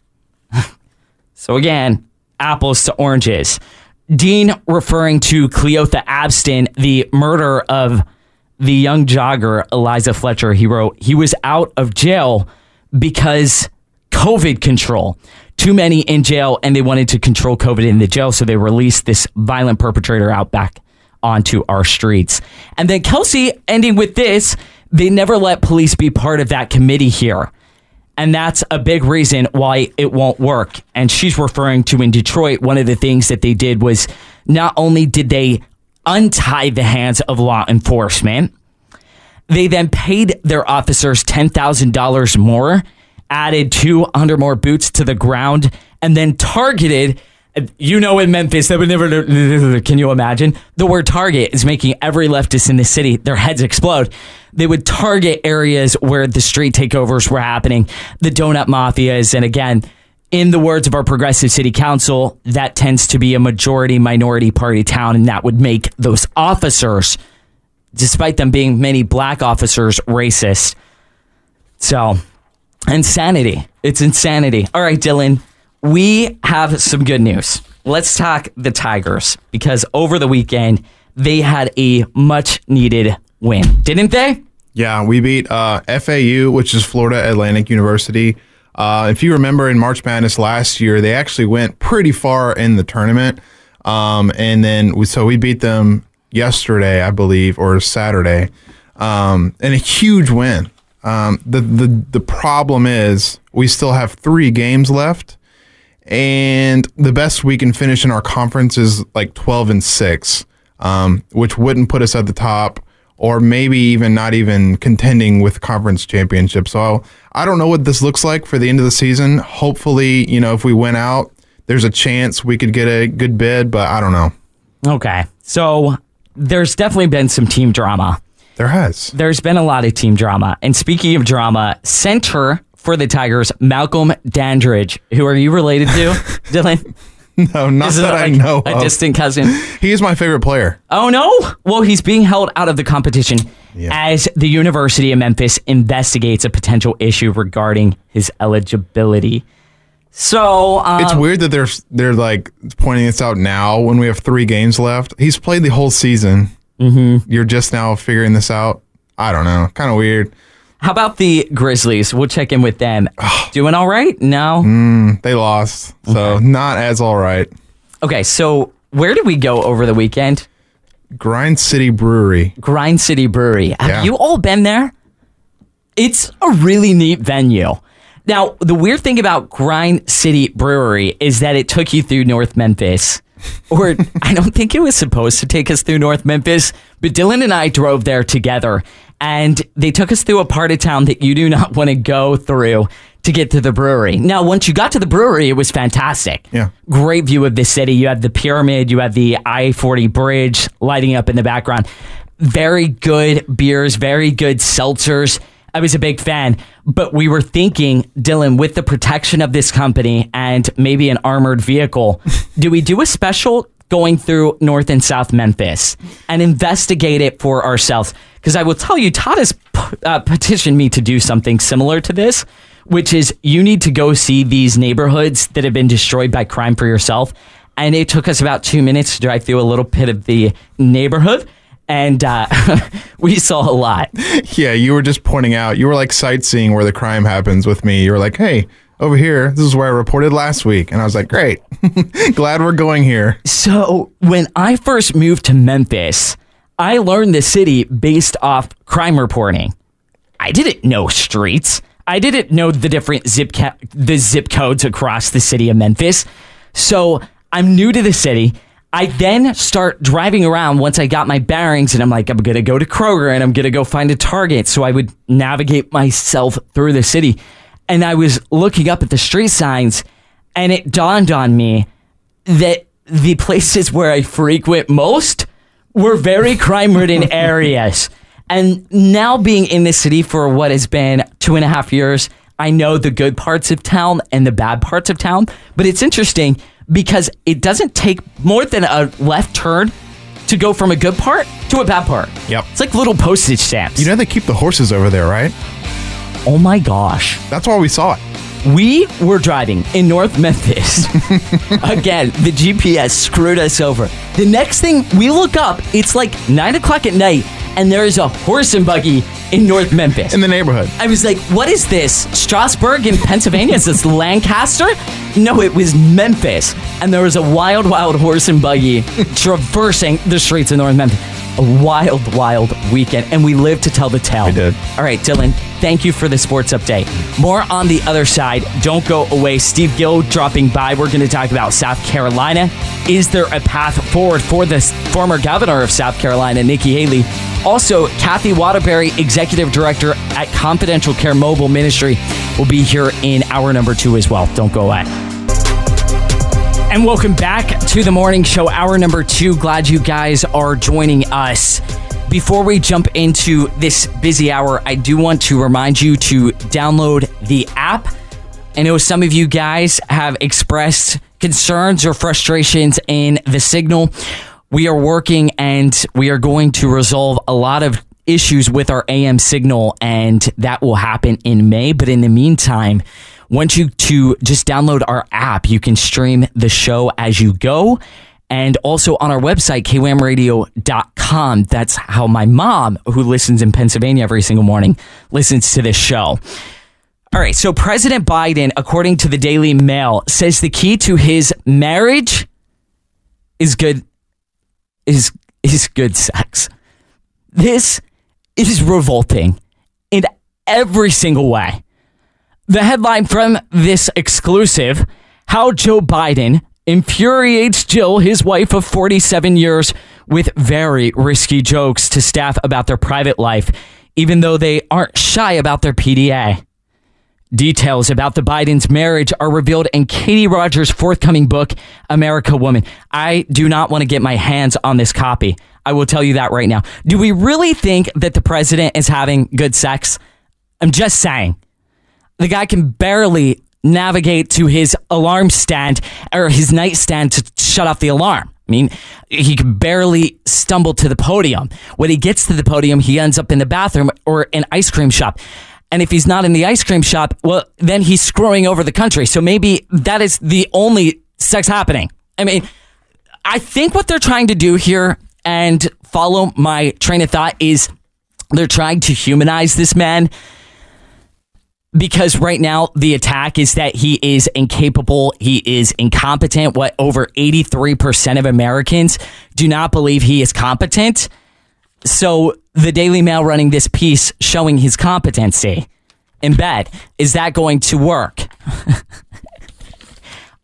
so again, apples to oranges. Dean referring to Cleotha Abston, the murder of the young jogger Eliza Fletcher. He wrote, he was out of jail because COVID control. Too many in jail, and they wanted to control COVID in the jail, so they released this violent perpetrator out back onto our streets. And then Kelsey ending with this they never let police be part of that committee here. And that's a big reason why it won't work. And she's referring to in Detroit, one of the things that they did was not only did they untie the hands of law enforcement, they then paid their officers $10,000 more, added 200 more boots to the ground, and then targeted. You know, in Memphis, that would never. Can you imagine? The word target is making every leftist in the city, their heads explode. They would target areas where the street takeovers were happening, the donut mafias. And again, in the words of our progressive city council, that tends to be a majority minority party town, and that would make those officers despite them being many black officers racist. So, insanity. It's insanity. All right, Dylan, we have some good news. Let's talk the Tigers because over the weekend, they had a much needed win, didn't they? Yeah, we beat uh, FAU, which is Florida Atlantic University. Uh, if you remember in March Madness last year, they actually went pretty far in the tournament. Um, and then we, so we beat them yesterday, I believe, or Saturday, um, and a huge win. Um, the the the problem is we still have three games left, and the best we can finish in our conference is like twelve and six, um, which wouldn't put us at the top, or maybe even not even contending with conference championship. So I don't know what this looks like for the end of the season. Hopefully, you know, if we win out, there's a chance we could get a good bid, but I don't know. Okay, so there's definitely been some team drama. There has. There's been a lot of team drama. And speaking of drama, center for the Tigers, Malcolm Dandridge. Who are you related to, Dylan? No, not Is it that I like know. A of. distant cousin. He is my favorite player. Oh no! Well, he's being held out of the competition as the University of Memphis investigates a potential issue regarding his eligibility. So um, it's weird that they're they're like pointing this out now when we have three games left. He's played the whole season. Mm-hmm. You're just now figuring this out. I don't know. Kind of weird. How about the Grizzlies? We'll check in with them. Doing all right? No. Mm, they lost, so not as all right. Okay, so where did we go over the weekend? Grind City Brewery. Grind City Brewery. Have Yeah. you all been there? It's a really neat venue. Now, the weird thing about Grind City Brewery is that it took you through North Memphis. Or I don't think it was supposed to take us through North Memphis, but Dylan and I drove there together and they took us through a part of town that you do not want to go through to get to the brewery. Now, once you got to the brewery, it was fantastic. Yeah. Great view of the city. You had the pyramid, you had the I 40 bridge lighting up in the background. Very good beers, very good seltzers. I was a big fan, but we were thinking, Dylan, with the protection of this company and maybe an armored vehicle, do we do a special going through North and South Memphis and investigate it for ourselves? Because I will tell you, Todd has p- uh, petitioned me to do something similar to this, which is you need to go see these neighborhoods that have been destroyed by crime for yourself. And it took us about two minutes to drive through a little bit of the neighborhood. And uh, we saw a lot. Yeah, you were just pointing out. You were like sightseeing where the crime happens with me. You were like, "Hey, over here, this is where I reported last week," and I was like, "Great, glad we're going here." So when I first moved to Memphis, I learned the city based off crime reporting. I didn't know streets. I didn't know the different zip ca- the zip codes across the city of Memphis. So I'm new to the city. I then start driving around once I got my bearings and I'm like, I'm going to go to Kroger and I'm going to go find a Target. So I would navigate myself through the city. And I was looking up at the street signs and it dawned on me that the places where I frequent most were very crime ridden areas. And now being in the city for what has been two and a half years, I know the good parts of town and the bad parts of town. But it's interesting because it doesn't take more than a left turn to go from a good part to a bad part. Yep. It's like little postage stamps. You know they keep the horses over there, right? Oh my gosh. That's why we saw it. We were driving in North Memphis. Again, the GPS screwed us over. The next thing we look up, it's like nine o'clock at night, and there is a horse and buggy in North Memphis. In the neighborhood. I was like, what is this? Strasburg in Pennsylvania? is this Lancaster? No, it was Memphis. And there was a wild, wild horse and buggy traversing the streets of North Memphis. A wild, wild weekend. And we live to tell the tale. We did. All right, Dylan, thank you for the sports update. More on the other side. Don't go away. Steve Gill dropping by. We're going to talk about South Carolina. Is there a path forward for the former governor of South Carolina, Nikki Haley? Also, Kathy Waterbury, executive director at Confidential Care Mobile Ministry, will be here in hour number two as well. Don't go away. And welcome back to the morning show, hour number two. Glad you guys are joining us. Before we jump into this busy hour, I do want to remind you to download the app. I know some of you guys have expressed concerns or frustrations in the signal. We are working and we are going to resolve a lot of issues with our AM signal, and that will happen in May. But in the meantime, want you to just download our app. You can stream the show as you go. And also on our website, kwamradio.com. That's how my mom, who listens in Pennsylvania every single morning, listens to this show. All right. So President Biden, according to the Daily Mail, says the key to his marriage is good is is good sex. This is revolting in every single way. The headline from this exclusive How Joe Biden infuriates Jill, his wife of 47 years, with very risky jokes to staff about their private life, even though they aren't shy about their PDA. Details about the Biden's marriage are revealed in Katie Rogers' forthcoming book, American Woman. I do not want to get my hands on this copy. I will tell you that right now. Do we really think that the president is having good sex? I'm just saying. The guy can barely navigate to his alarm stand or his nightstand to shut off the alarm. I mean, he can barely stumble to the podium. When he gets to the podium, he ends up in the bathroom or an ice cream shop. And if he's not in the ice cream shop, well, then he's screwing over the country. So maybe that is the only sex happening. I mean, I think what they're trying to do here and follow my train of thought is they're trying to humanize this man because right now the attack is that he is incapable, he is incompetent. What over 83% of Americans do not believe he is competent. So the Daily Mail running this piece showing his competency in bed. Is that going to work?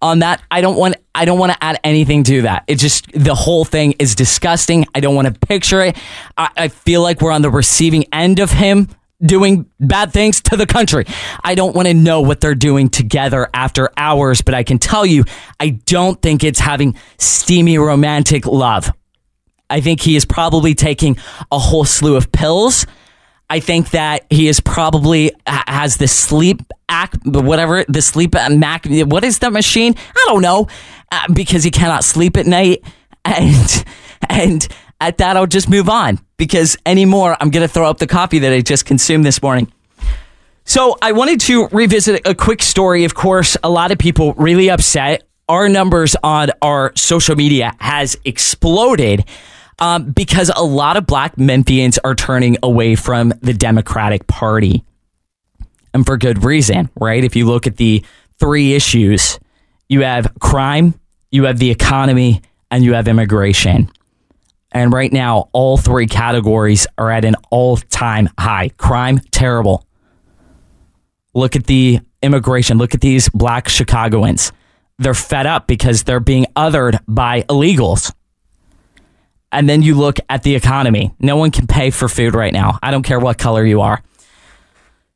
on that i don't want i don't want to add anything to that it just the whole thing is disgusting i don't want to picture it I, I, feel like we're on the receiving end of him doing bad things to the country i don't want to know what they're doing together after hours but i can tell you i don't think it's having steamy romantic love i think he is probably taking a whole slew of pills I think that he is probably has the sleep act, whatever the sleep mac. What is the machine? I don't know, uh, because he cannot sleep at night, and and at that I'll just move on because anymore I'm gonna throw up the coffee that I just consumed this morning. So I wanted to revisit a quick story. Of course, a lot of people really upset. Our numbers on our social media has exploded um, because a lot of black Memphians are turning away from the Democratic Party. And for good reason, right? If you look at the three issues, you have crime, you have the economy, and you have immigration. And right now, all three categories are at an all time high. Crime, terrible. Look at the immigration. Look at these black Chicagoans. They're fed up because they're being othered by illegals. And then you look at the economy. No one can pay for food right now. I don't care what color you are.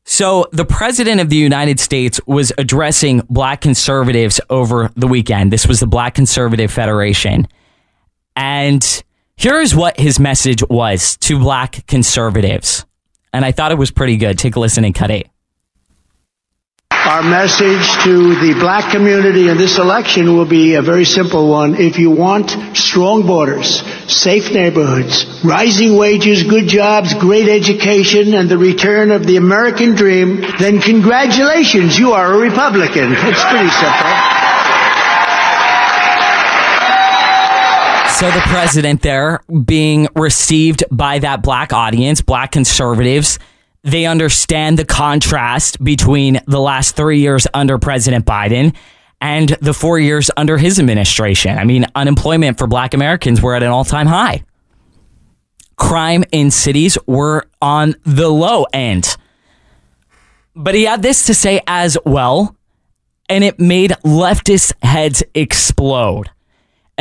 So, the president of the United States was addressing black conservatives over the weekend. This was the Black Conservative Federation. And here's what his message was to black conservatives. And I thought it was pretty good. Take a listen and cut it. Our message to the black community in this election will be a very simple one. If you want strong borders, safe neighborhoods, rising wages, good jobs, great education, and the return of the American dream, then congratulations, you are a Republican. It's pretty simple. So the president there being received by that black audience, black conservatives, they understand the contrast between the last three years under President Biden and the four years under his administration. I mean, unemployment for black Americans were at an all time high. Crime in cities were on the low end. But he had this to say as well, and it made leftist heads explode.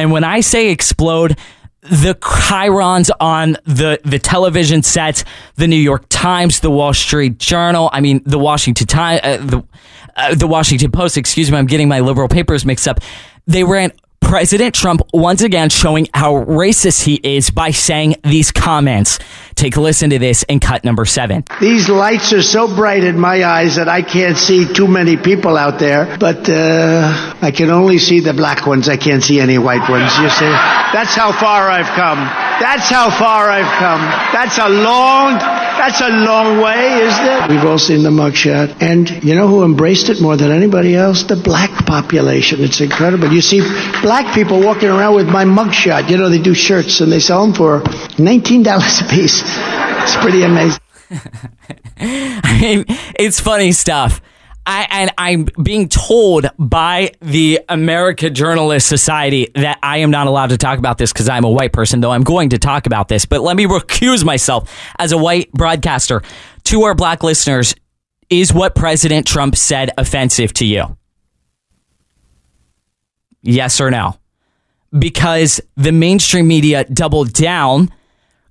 And when I say explode, the chyrons on the the television sets, the New York Times, the Wall Street Journal, I mean the Washington Time, uh, the uh, the Washington Post. Excuse me, I'm getting my liberal papers mixed up. They ran President Trump once again showing how racist he is by saying these comments. Take a listen to this in cut number seven. These lights are so bright in my eyes that I can't see too many people out there, but uh, I can only see the black ones. I can't see any white ones. You see? That's how far I've come. That's how far I've come. That's a long, that's a long way, isn't it? We've all seen the mugshot. And you know who embraced it more than anybody else? The black population. It's incredible. You see black people walking around with my mugshot. You know, they do shirts and they sell them for $19 a piece. It's pretty amazing. I mean, it's funny stuff. I, and I'm being told by the America Journalist Society that I am not allowed to talk about this because I'm a white person, though I'm going to talk about this. But let me recuse myself as a white broadcaster to our black listeners. Is what President Trump said offensive to you? Yes or no? Because the mainstream media doubled down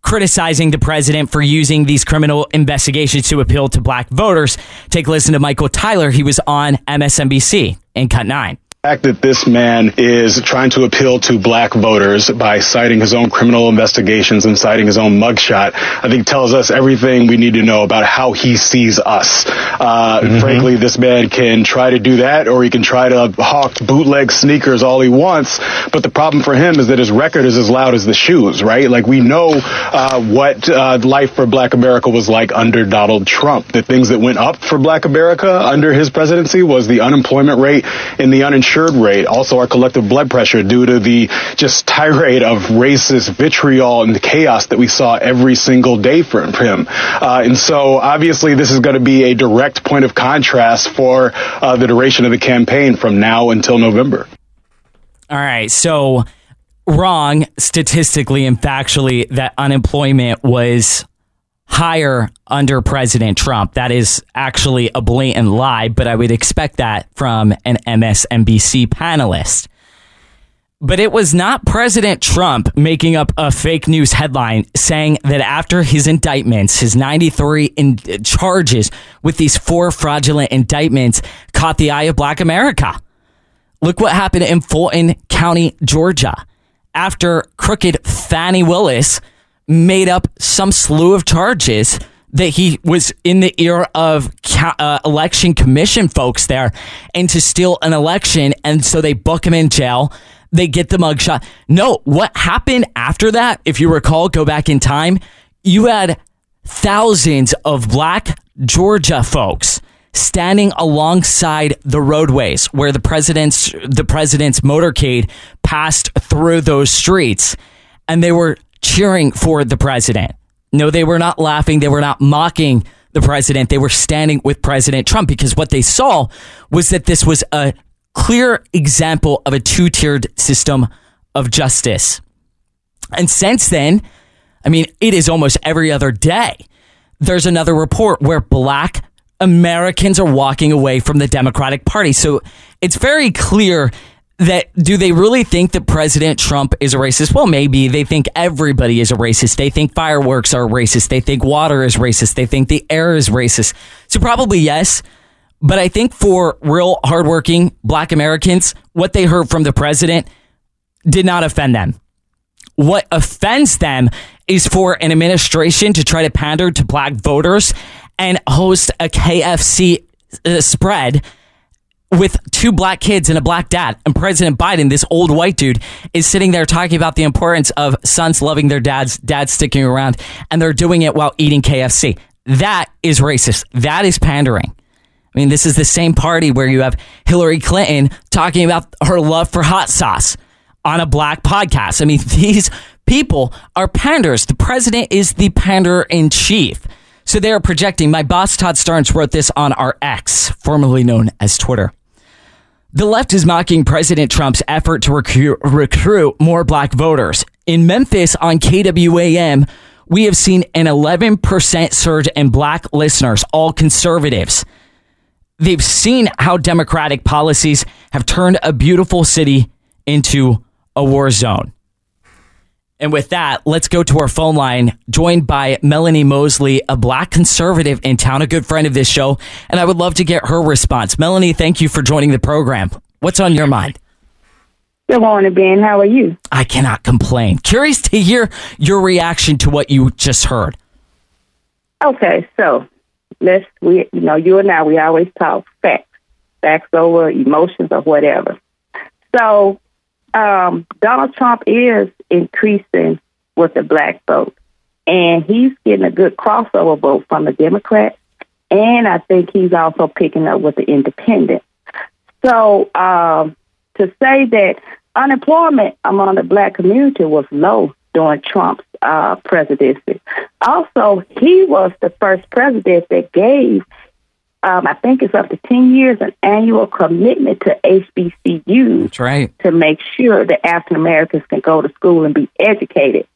criticizing the president for using these criminal investigations to appeal to black voters. Take a listen to Michael Tyler. He was on MSNBC in Cut 9 fact that this man is trying to appeal to black voters by citing his own criminal investigations and citing his own mugshot, I think tells us everything we need to know about how he sees us. Uh, mm-hmm. Frankly, this man can try to do that or he can try to hawk bootleg sneakers all he wants. But the problem for him is that his record is as loud as the shoes, right? Like we know uh, what uh, life for black America was like under Donald Trump. The things that went up for black America under his presidency was the unemployment rate and the uninsured uninsured rate, also our collective blood pressure due to the just tirade of racist vitriol and chaos that we saw every single day from him. Uh, and so obviously this is going to be a direct point of contrast for uh, the duration of the campaign from now until November. All right. So wrong statistically and factually that unemployment was higher under President Trump. That is actually a blatant lie, but I would expect that from an MSNBC panelist. But it was not President Trump making up a fake news headline saying that after his indictments, his 93 in- charges with these four fraudulent indictments caught the eye of black America. Look what happened in Fulton County, Georgia. After crooked Fani Willis made up some slew of charges that he was in the ear of uh, election commission folks there and to steal an election. And so they book him in jail they get the mugshot. No, what happened after that, if you recall, go back in time, you had thousands of black Georgia folks standing alongside the roadways where the president's the president's motorcade passed through those streets and they were cheering for the president. No, they were not laughing, they were not mocking the president. They were standing with President Trump because what they saw was that this was a clear example of a two tiered system of justice. And since then, I mean, it is almost every other day. There's another report where black Americans are walking away from the Democratic Party. So it's very clear that do they really think that President Trump is a racist? Well, maybe they think everybody is a racist. They think fireworks are racist. They think water is racist. They think the air is racist. So probably yes. But I think for real hardworking black Americans, what they heard from the president did not offend them. What offends them is for an administration to try to pander to black voters and host a KFC uh, spread with two black kids and a black dad. And President Biden, this old white dude, is sitting there talking about the importance of sons loving their dads, dads sticking around, and they're doing it while eating KFC. That is racist. That is pandering. I mean, this is the same party where you have Hillary Clinton talking about her love for hot sauce on a black podcast. I mean, these people are panders. The president is the pander in chief. So they are projecting. My boss, Todd Starnes, wrote this on our X, formerly known as Twitter. The left is mocking President Trump's effort to recruit, more black voters. In Memphis on KWAM, we have seen an 11% surge in black listeners, all conservatives. They've seen how democratic policies have turned a beautiful city into a war zone. And with that, let's go to our phone line, joined by Melanie Mosley, a black conservative in town, a good friend of this show. And I would love to get her response. Melanie, thank you for joining the program. What's on your mind? Good morning, Ben. How are you? I cannot complain. Curious to hear your reaction to what you just heard. Okay, so let's we you know you and I we always talk facts, facts over emotions or whatever. So um, Donald Trump is increasing with the black vote, and he's getting a good crossover vote from the Democrats, and I think he's also picking up with the Independents. So um, to say that unemployment among the black community was low during Trump's uh, presidency. Also, he was the first president that gave, um, I think it's up to 10 years, an annual commitment to HBCUs. That's right. To make sure that African Americans can go to school and be educated.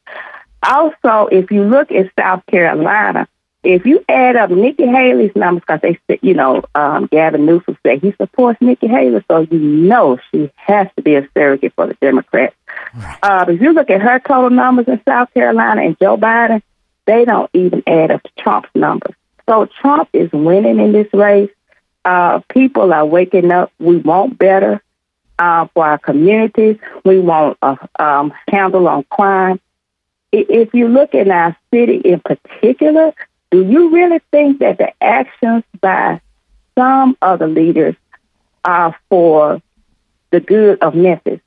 Also, if you look at South Carolina, if you add up Nikki Haley's numbers, because they said, you know, um, Gavin Newsom said he supports Nikki Haley, so you know she has to be a surrogate for the Democrats. Right. Uh, if you look at her total numbers in South Carolina and Joe Biden, they don't even add up to Trump's numbers. So Trump is winning in this race. Uh, people are waking up. We want better uh, for our communities. We want a um, handle on crime. If you look in our city in particular, do you really think that the actions by some of the leaders are for the good of Memphis?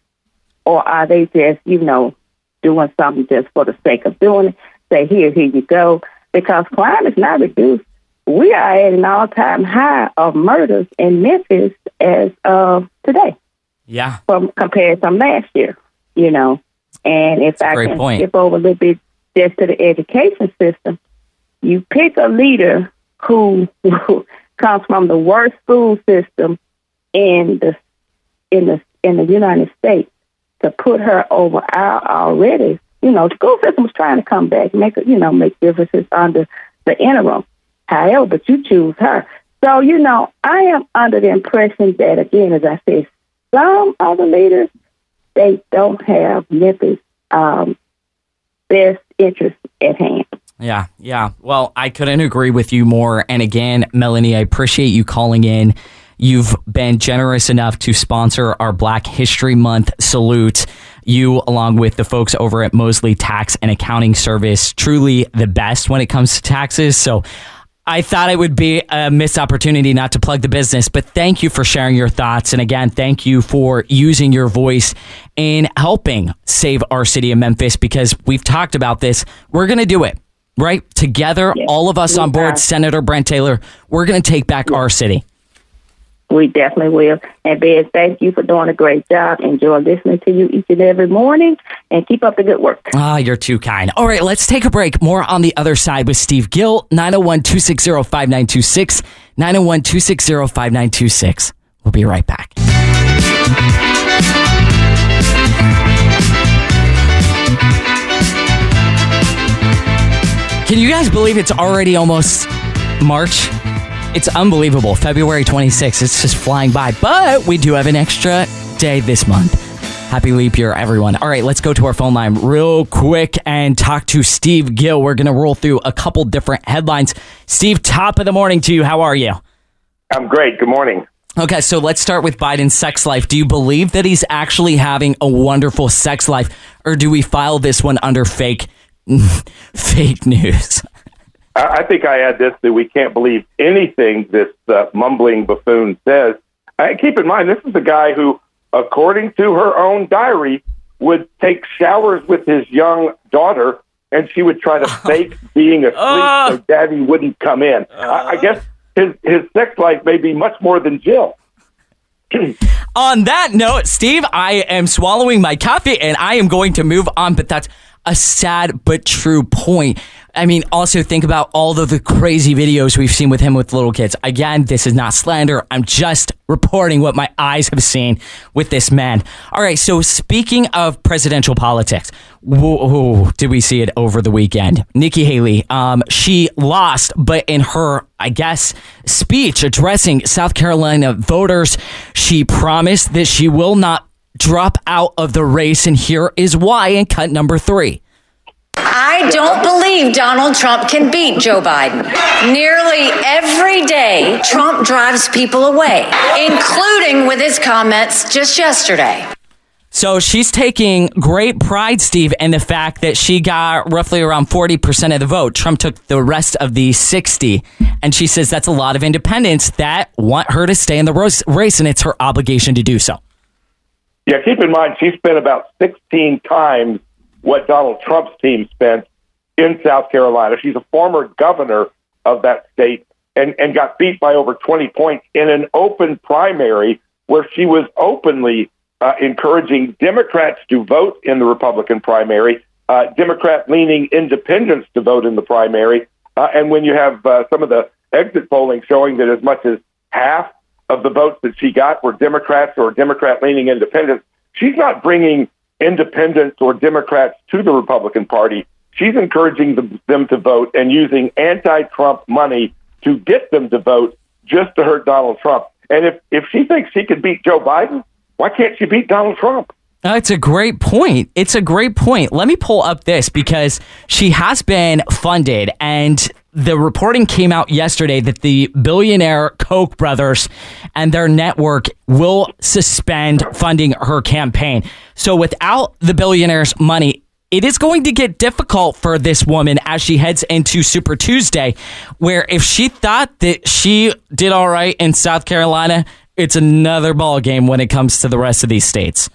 Or are they just, you know, doing something just for the sake of doing it? Say, here, here you go. Because crime is not reduced. We are at an all time high of murders in Memphis as of today. Yeah. From compared from last year, you know. And if I can point. skip over a little bit just to the education system, you pick a leader who, comes from the worst school system in the in the in the United States to put her over our already. You know, school system was trying to come back, make you know make differences under the interim. However, but you choose her. So, you know, I am under the impression that, again, as I said, some other leaders, they don't have Memphis' um, best interest at hand. Yeah, yeah. Well, I couldn't agree with you more. And again, Melanie, I appreciate you calling in. You've been generous enough to sponsor our Black History Month salute. You, along with the folks over at Mosley Tax and Accounting Service, truly the best when it comes to taxes. So I thought it would be a missed opportunity not to plug the business, but thank you for sharing your thoughts. And again, thank you for using your voice in helping save our city of Memphis because we've talked about this. We're going to do it, right? Together, all of us on board, Senator Brent Taylor, we're going to take back our city. We definitely will. And Ben, thank you for doing a great job. Enjoy listening to you each and every morning and keep up the good work. Ah, you're too kind. All right, let's take a break. More on the other side with Steve Gill, 901 260 5926. 901 260 5926. We'll be right back. Can you guys believe it's already almost March? It's unbelievable. February 26th. It's just flying by. But we do have an extra day this month. Happy leap year, everyone. All right, let's go to our phone line real quick and talk to Steve Gill. We're going to roll through a couple different headlines. Steve, top of the morning to you. How are you? I'm great. Good morning. Okay, so let's start with Biden's sex life. Do you believe that he's actually having a wonderful sex life, or do we file this one under fake, fake news? I I think I add this that we can't believe anything this uh, mumbling buffoon says. Uh, keep in mind, this is a guy who, according to her own diary, would take showers with his young daughter, and she would try to fake being asleep so daddy wouldn't come in. I, I guess his his sex life may be much more than Jill. On that note, Steve, I am swallowing my coffee and I am going to move on, but that's a sad but true point. I mean, also think about all of the crazy videos we've seen with him with little kids. Again, this is not slander. I'm just reporting what my eyes have seen with this man. All right, so speaking of presidential politics, whoa, did we see it over the weekend? Nikki Haley, um, she lost, but in her, I guess, speech addressing South Carolina voters, she promised that she will not drop out of the race, and here is why in cut number three. I don't believe Donald Trump can beat Joe Biden. Nearly every day, Trump drives people away, including with his comments just yesterday. So she's taking great pride, Steve, in the fact that she got roughly around 40% of the vote. Trump took the rest of the 60. And she says that's a lot of independents that want her to stay in the race, and it's her obligation to do so. Yeah, keep in mind she spent about 16 times what Donald Trump's team spent in South Carolina. She's a former governor of that state and, and got beat by over 20 points in an open primary where she was openly uh, encouraging Democrats to vote in the Republican primary, uh, Democrat leaning independents to vote in the primary. Uh, and when you have uh, some of the exit polling showing that as much as half of the votes that she got were Democrats or Democrat leaning independents, she's not bringing independents or Democrats to the Republican Party. She's encouraging them, them to vote and using anti Trump money to get them to vote just to hurt Donald Trump. And if, if she thinks she can beat Joe Biden, why can't she beat Donald Trump? That's a great point. It's a great point. Let me pull up this because she has been funded, and the reporting came out yesterday that the billionaire Koch brothers and their network will suspend funding her campaign. So, without the billionaire's money, it is going to get difficult for this woman as she heads into Super Tuesday, where if she thought that she did all right in South Carolina, it's another ball game when it comes to the rest of these states.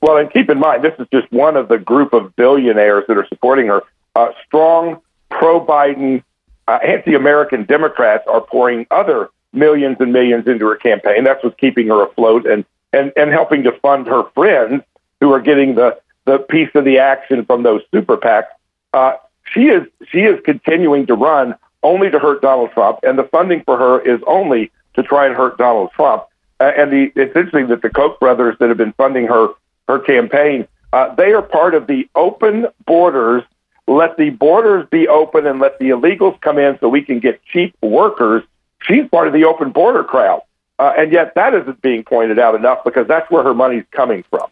Well, and keep in mind, this is just one of the group of billionaires that are supporting her. Uh, strong pro Biden, uh, anti American Democrats are pouring other millions and millions into her campaign. That's what's keeping her afloat and, and, and helping to fund her friends who are getting the, the piece of the action from those super PACs. Uh, she is she is continuing to run only to hurt Donald Trump, and the funding for her is only to try and hurt Donald Trump. Uh, and the, it's interesting that the Koch brothers that have been funding her her campaign, uh, they are part of the Open Borders let the borders be open and let the illegals come in so we can get cheap workers. She's part of the open border crowd. Uh, and yet that isn't being pointed out enough because that's where her money's coming from.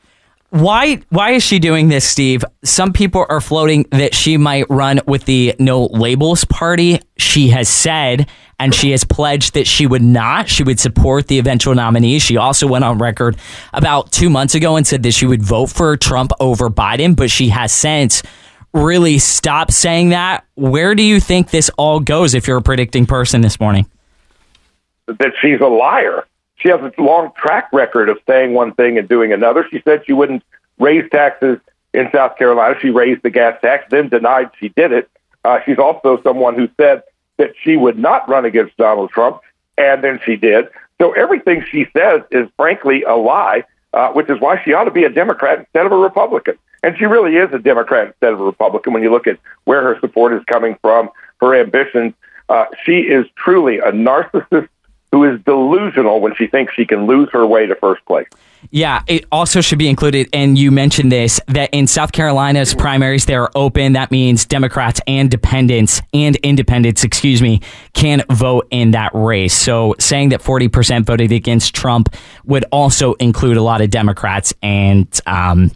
Why why is she doing this, Steve? Some people are floating that she might run with the No Labels party. She has said and she has pledged that she would not. She would support the eventual nominee. She also went on record about 2 months ago and said that she would vote for Trump over Biden, but she has since really stop saying that. Where do you think this all goes if you're a predicting person this morning? That she's a liar. She has a long track record of saying one thing and doing another. She said she wouldn't raise taxes in South Carolina. She raised the gas tax, then denied she did it. Uh, she's also someone who said that she would not run against Donald Trump, and then she did. So everything she says is frankly a lie, uh, which is why she ought to be a Democrat instead of a Republican. And she really is a Democrat instead of a Republican when you look at where her support is coming from, her ambitions. Uh, she is truly a narcissist who is delusional when she thinks she can lose her way to first place. Yeah, it also should be included, and you mentioned this that in South Carolina's primaries they are open. That means Democrats and dependents and independents, excuse me, can vote in that race. So saying that forty percent voted against Trump would also include a lot of Democrats and um,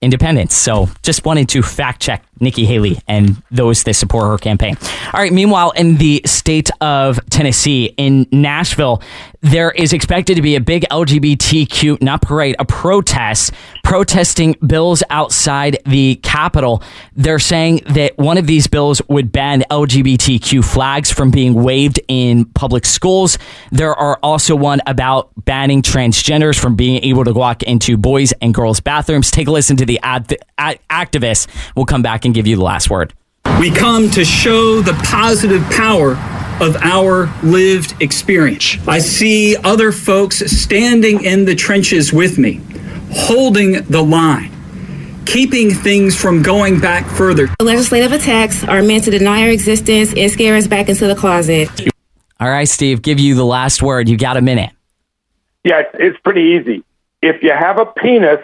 independents. So just wanted to fact check Nikki Haley and those that support her campaign. All right. Meanwhile, in the state of Tennessee, in Nashville, there is expected to be a big LGBTQ, not parade, a protest protesting bills outside the Capitol. They're saying that one of these bills would ban LGBTQ flags from being waved in public schools. There are also one about banning transgenders from being able to walk into boys and girls' bathrooms. Take a listen to the ad- ad- activists. We'll come back and give you the last word. We come to show the positive power of our lived experience. I see other folks standing in the trenches with me, holding the line, keeping things from going back further. The Legislative attacks are meant to deny our existence and scare us back into the closet. All right, Steve, give you the last word. You got a minute. Yeah, it's pretty easy. If you have a penis,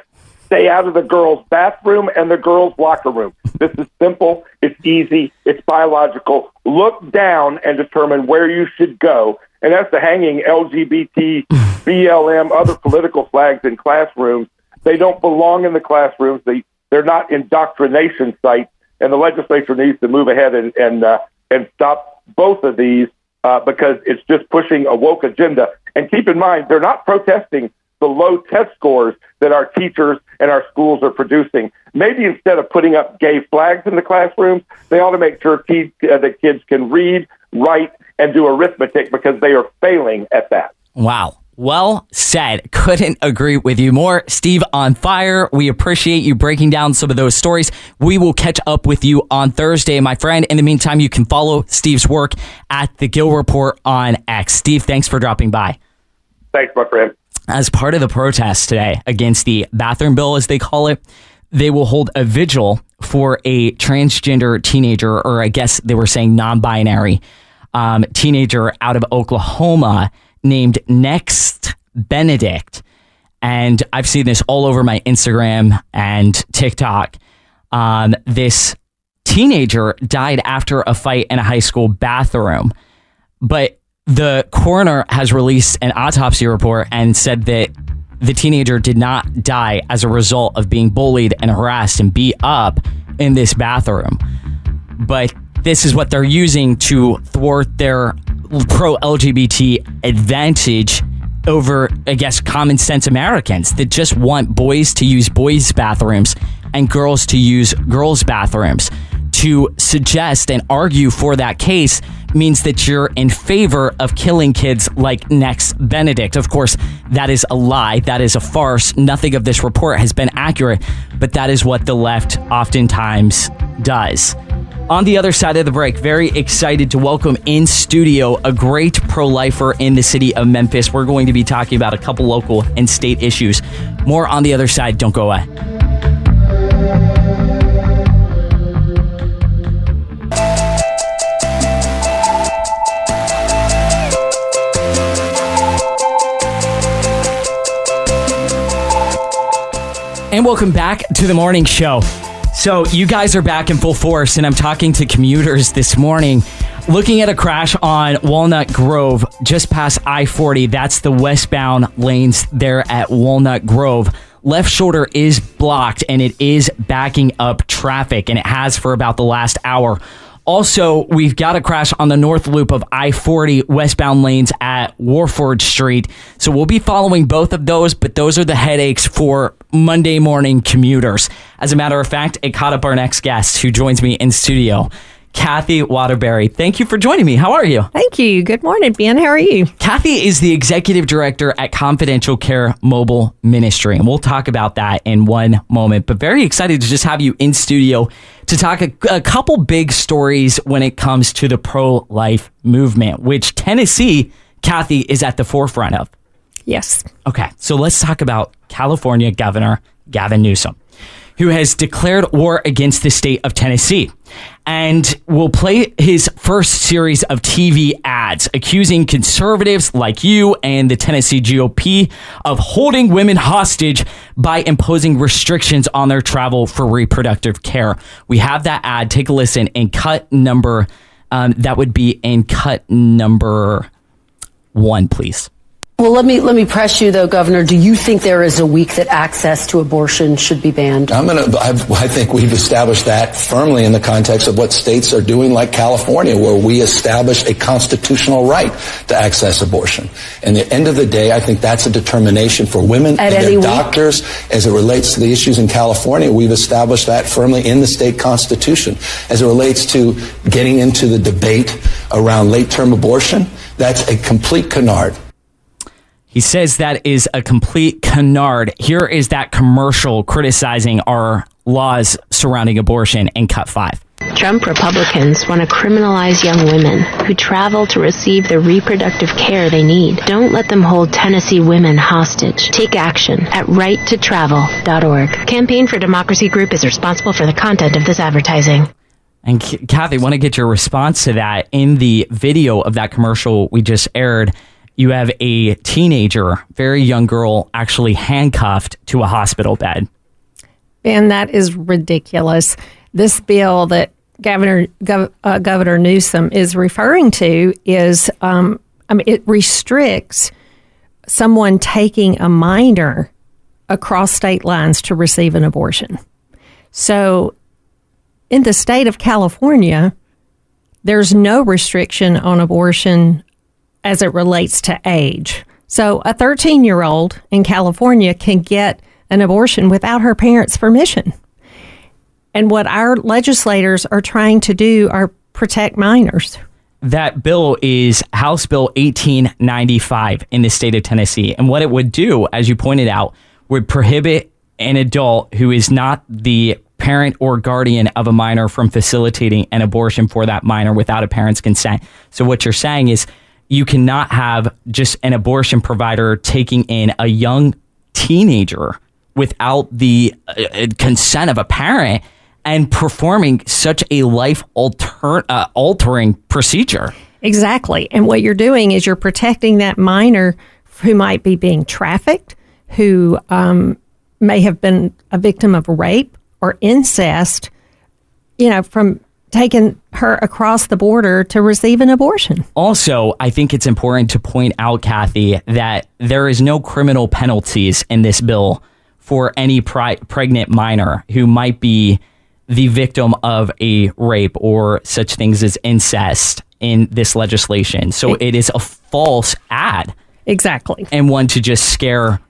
stay out of the girls' bathroom and the girls' locker room. This is simple, it's easy, it's biological. Look down and determine where you should go. And that's the hanging LGBT, BLM, other political flags in classrooms. They don't belong in the classrooms. They they're not indoctrination sites. And the legislature needs to move ahead and and uh, and stop both of these uh, because it's just pushing a woke agenda. And keep in mind, they're not protesting the low test scores that our teachers and our schools are producing. Maybe instead of putting up gay flags in the classrooms, they ought to make sure te- uh, that kids can read, write, and do arithmetic because they are failing at that. Wow. Well said. Couldn't agree with you more. Steve on fire. We appreciate you breaking down some of those stories. We will catch up with you on Thursday, my friend. In the meantime, you can follow Steve's work at the Gill Report on X. Steve, thanks for dropping by. Thanks, my friend. As part of the protest today against the bathroom bill, as they call it, they will hold a vigil for a transgender teenager, or I guess they were saying non binary um, teenager out of Oklahoma named Nex Benedict. And I've seen this all over my Instagram and TikTok. Um, this teenager died after a fight in a high school bathroom. But the coroner has released an autopsy report and said that the teenager did not die as a result of being bullied and harassed and beat up in this bathroom. But this is what they're using to thwart their pro LGBT advantage over, I guess, common sense Americans that just want boys to use boys' bathrooms and girls to use girls' bathrooms. To suggest and argue for that case means that you're in favor of killing kids like Nex Benedict. Of course, that is a lie. That is a farce. Nothing of this report has been accurate, but that is what the left oftentimes does. On the other side of the break, very excited to welcome in studio a great pro lifer in the city of Memphis. We're going to be talking about a couple local and state issues. More on the other side. Don't go away. And welcome back to the morning show. So, you guys are back in full force, and I'm talking to commuters this morning looking at a crash on Walnut Grove just past I 40. That's the westbound lanes there at Walnut Grove. Left shoulder is blocked and it is backing up traffic, and it has for about the last hour. Also, we've got a crash on the north loop of I 40 westbound lanes at Warford Street. So we'll be following both of those, but those are the headaches for Monday morning commuters. As a matter of fact, it caught up our next guest who joins me in studio. Kathy Waterbury. Thank you for joining me. How are you? Thank you. Good morning, Ben. How are you? Kathy is the executive director at Confidential Care Mobile Ministry, and we'll talk about that in one moment. But very excited to just have you in studio to talk a, a couple big stories when it comes to the pro life movement, which Tennessee, Kathy, is at the forefront of. Yes. Okay, so let's talk about California Governor Gavin Newsom who has declared war against the state of Tennessee and will play his first series of TV ads accusing conservatives like you and the Tennessee GOP of holding women hostage by imposing restrictions on their travel for reproductive care. We have that ad. Take a listen and cut number. Um, that would be in cut number one, please. Well, let me let me press you though, Governor. Do you think there is a week that access to abortion should be banned? I'm gonna. I've, I think we've established that firmly in the context of what states are doing, like California, where we establish a constitutional right to access abortion. And at the end of the day, I think that's a determination for women At and their week? doctors as it relates to the issues in California. We've established that firmly in the state constitution. As it relates to getting into the debate around late-term abortion, that's a complete canard. He says that is a complete canard. Here is that commercial criticizing our laws surrounding abortion in cut five. Trump Republicans want to criminalize young women who travel to receive the reproductive care they need. Don't let them hold Tennessee women hostage. Take action at righttotravel.org. Campaign for Democracy Group is responsible for the content of this advertising. And Kathy, want to get your response to that. In the video of that commercial we just aired, you have a teenager, very young girl, actually handcuffed to a hospital bed. Ben, that is ridiculous. This bill that Governor Gov, uh, Governor Newsom is referring to is, um, I mean, it restricts someone taking a minor across state lines to receive an abortion. So, in the state of California, there's no restriction on abortion as it relates to age. So, a 13 year old in California can get an abortion without her parents' permission. And what our legislators are trying to do are protect minors. That bill is House Bill 1895 in the state of Tennessee. And what it would do, as you pointed out, would prohibit an adult who is not the parent or guardian of a minor from facilitating an abortion for that minor without a parent's consent. So, what you're saying is you cannot have just an abortion provider taking in a young teenager without the uh, uh, consent of a parent and performing such a life alter- uh, altering procedure. Exactly. And what you're doing is you're protecting that minor who might be being trafficked, who um, may have been a victim of rape or incest, you know, from taking her across the border to receive an abortion. Also, I think it's important to point out, Kathy, that there is no criminal penalties in this bill for any pri- pregnant minor who might be the victim of a rape or such things as incest in this legislation. So it is a false ad. Exactly. And one to just scare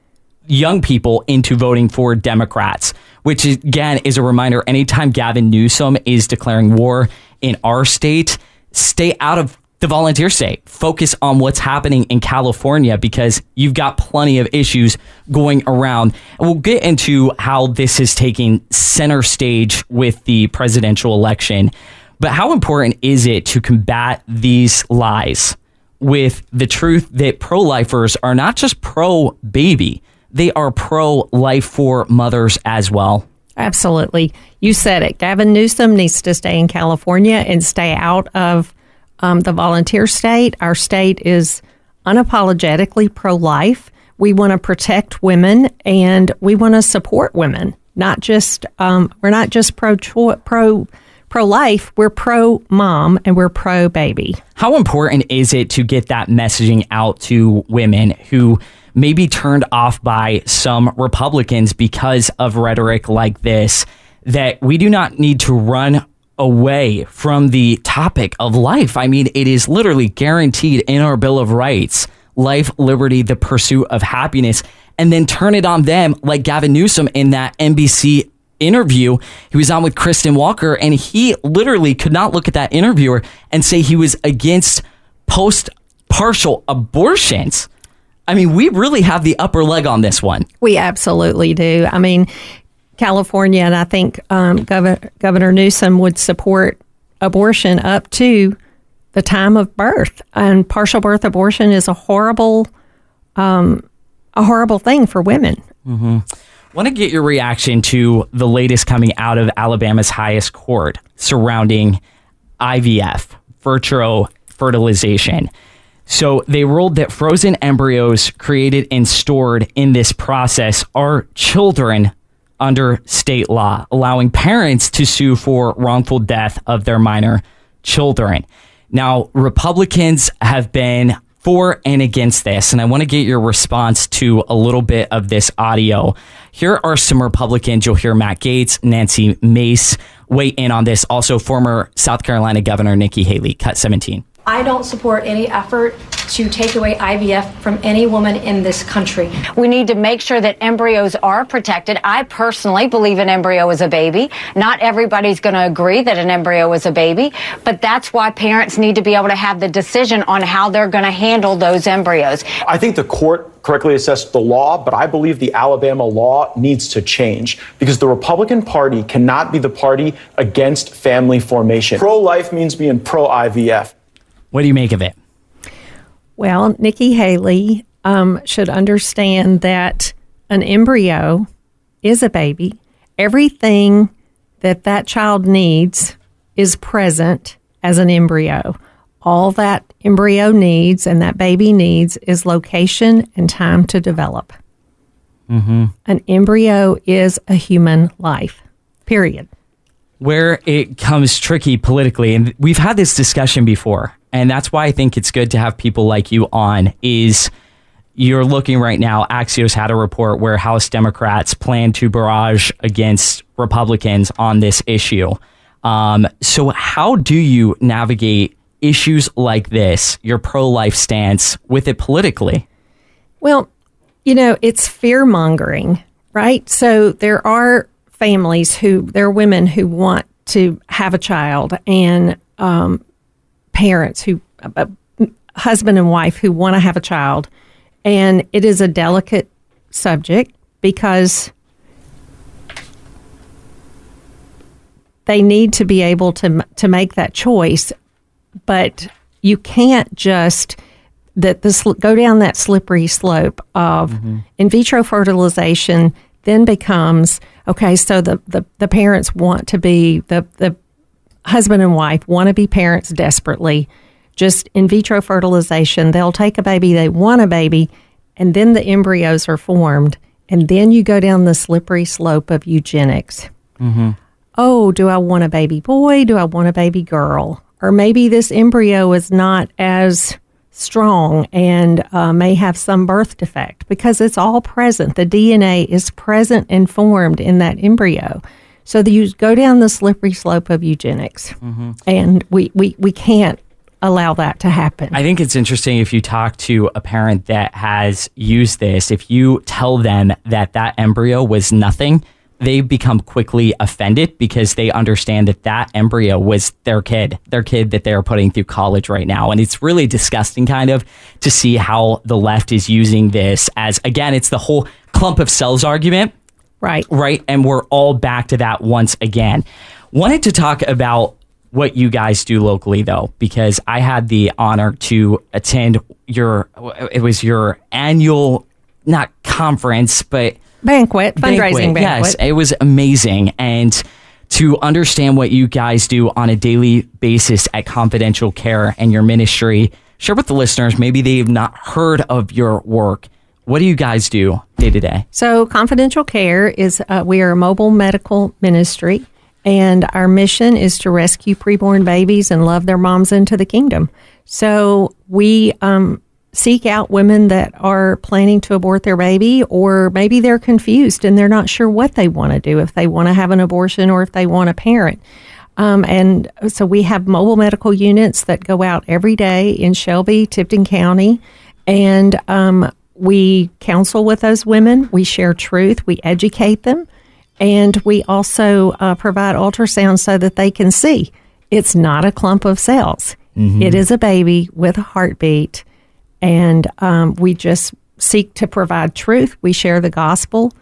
young people into voting for Democrats, which again is a reminder anytime Gavin Newsom is declaring war in our state, stay out of the volunteer state. Focus on what's happening in California because you've got plenty of issues going around. We'll get into how this is taking center stage with the presidential election. But how important is it to combat these lies with the truth that pro lifers are not just pro baby, they are pro life for mothers as well? Absolutely. You said it. Gavin Newsom needs to stay in California and stay out of um, the volunteer state. Our state is unapologetically pro life. We want to protect women and we want to support women. not just um, we're not just pro pro pro life. We're pro mom and we're pro baby. How important is it to get that messaging out to women who may be turned off by some Republicans because of rhetoric like this? That we do not need to run away from the topic of life. I mean, it is literally guaranteed in our Bill of Rights life, liberty, the pursuit of happiness, and then turn it on them like Gavin Newsom in that NBC interview. He was on with Kristen Welker, and he literally could not look at that interviewer and say he was against post partial abortions. I mean, we really have the upper leg on this one. We absolutely do. I mean, California, and I think um, Gov- Governor Newsom would support abortion up to the time of birth. And partial birth abortion is a horrible, um, a horrible thing for women. Mm-hmm. Want to get your reaction to the latest coming out of Alabama's highest court surrounding IVF, vitro fertilization. So they ruled that frozen embryos created and stored in this process are children under state law, allowing parents to sue for wrongful death of their minor children. Now, Republicans have been for and against this, and I want to get your response to a little bit of this audio. Here are some Republicans. You'll hear Matt Gaetz, Nancy Mace weigh in on this. Also, former South Carolina Governor Nikki Haley, cut 17. I don't support any effort to take away IVF from any woman in this country. We need to make sure that embryos are protected. I personally believe an embryo is a baby. Not everybody's going to agree that an embryo is a baby, but that's why parents need to be able to have the decision on how they're going to handle those embryos. I think the court correctly assessed the law, but I believe the Alabama law needs to change because the Republican Party cannot be the party against family formation. Pro life means being pro IVF. What do you make of it? Well, Nikki Haley um, should understand that an embryo is a baby. Everything that that child needs is present as an embryo. All that embryo needs and that baby needs is location and time to develop. Mm-hmm. An embryo is a human life, period. Where it comes tricky politically, and we've had this discussion before, and that's why I think it's good to have people like you on, is you're looking right now, Axios had a report where House Democrats plan to barrage against Republicans on this issue. Um, so, how do you navigate issues like this, your pro life stance, with it politically? Well, you know, it's fear mongering, right? So, there are families who, there are women who want to have a child and um, parents who, uh, husband and wife who want to have a child. And it is a delicate subject because they need to be able to to make that choice, but you can't just that this go down that slippery slope of mm-hmm. in vitro fertilization then becomes okay so the, the the parents want to be the the husband and wife want to be parents desperately just in vitro fertilization they'll take a baby they want a baby and then the embryos are formed and then you go down the slippery slope of eugenics mm-hmm. oh do i want a baby boy do i want a baby girl or maybe this embryo is not as strong and uh, may have some birth defect because it's all present. The DNA is present and formed in that embryo. So the, you go down the slippery slope of eugenics, mm-hmm. and we, we, we can't allow that to happen. I think it's interesting if you talk to a parent that has used this, if you tell them that that embryo was nothing, they become quickly offended because they understand that that embryo was their kid, their kid that they're putting through college right now. And it's really disgusting, kind of, to see how the left is using this as, again, it's the whole clump of cells argument. Right. Right. And we're all back to that once again. Wanted to talk about what you guys do locally, though, because I had the honor to attend your, it was your annual, not conference, but banquet, fundraising banquet. Yes, it was amazing. And to understand what you guys do on a daily basis at Confidential Care and your ministry, share with the listeners, maybe they've not heard of your work. What do you guys do day to day? So, Confidential Care is uh, we are a mobile medical ministry, and our mission is to rescue preborn babies and love their moms into the kingdom. So, we um, seek out women that are planning to abort their baby, or maybe they're confused and they're not sure what they want to do if they want to have an abortion or if they want a parent. Um, and so we have mobile medical units that go out every day in Shelby, Tipton County, and um, we counsel with those women. We share truth. We educate them, and we also uh, provide ultrasound so that they can see it's not a clump of cells. Mhm. It is a baby with a heartbeat, and um, we just seek to provide truth. We share the gospel.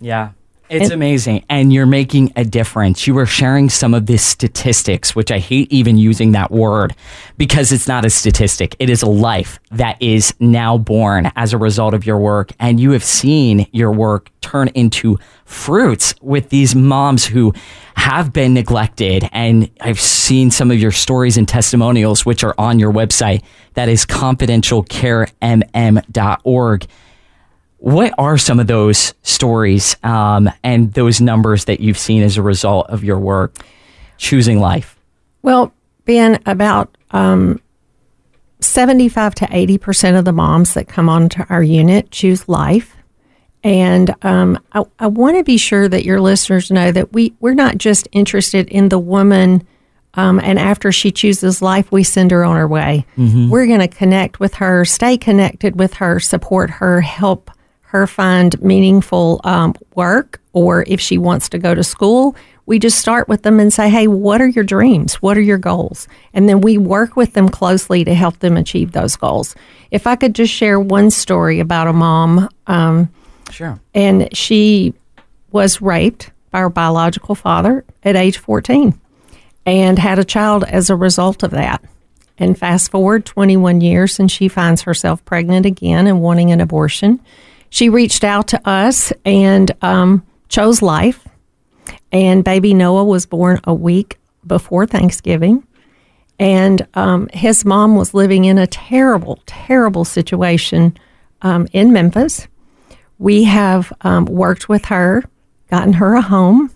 Yeah. It's And- amazing. And you're making a difference. You were sharing some of the statistics, which I hate even using that word because it's not a statistic. It is a life that is now born as a result of your work. And you have seen your work turn into fruits with these moms who have been neglected. And I've seen some of your stories and testimonials, which are on your website. That is confidentialcaremm.org. What are some of those stories um, and those numbers that you've seen as a result of your work choosing life? Well, Ben, about um, 75 to 80% of the moms that come onto our unit choose life. And um, I, I want to be sure that your listeners know that we, we're not just interested in the woman. Um, and after she chooses life, we send her on her way. Mhm. We're going to connect with her, stay connected with her, support her, help her find meaningful um, work, or if she wants to go to school, we just start with them and say, Hey, what are your dreams? What are your goals? And then we work with them closely to help them achieve those goals. If I could just share one story about a mom, um, Sure. and she was raped by her biological father at age 14 and had a child as a result of that. And fast forward 21 years, and she finds herself pregnant again and wanting an abortion. She reached out to us and um, chose life. And baby Noah was born a week before Thanksgiving. And um, his mom was living in a terrible, terrible situation um, in Memphis. We have um, worked with her, gotten her a home,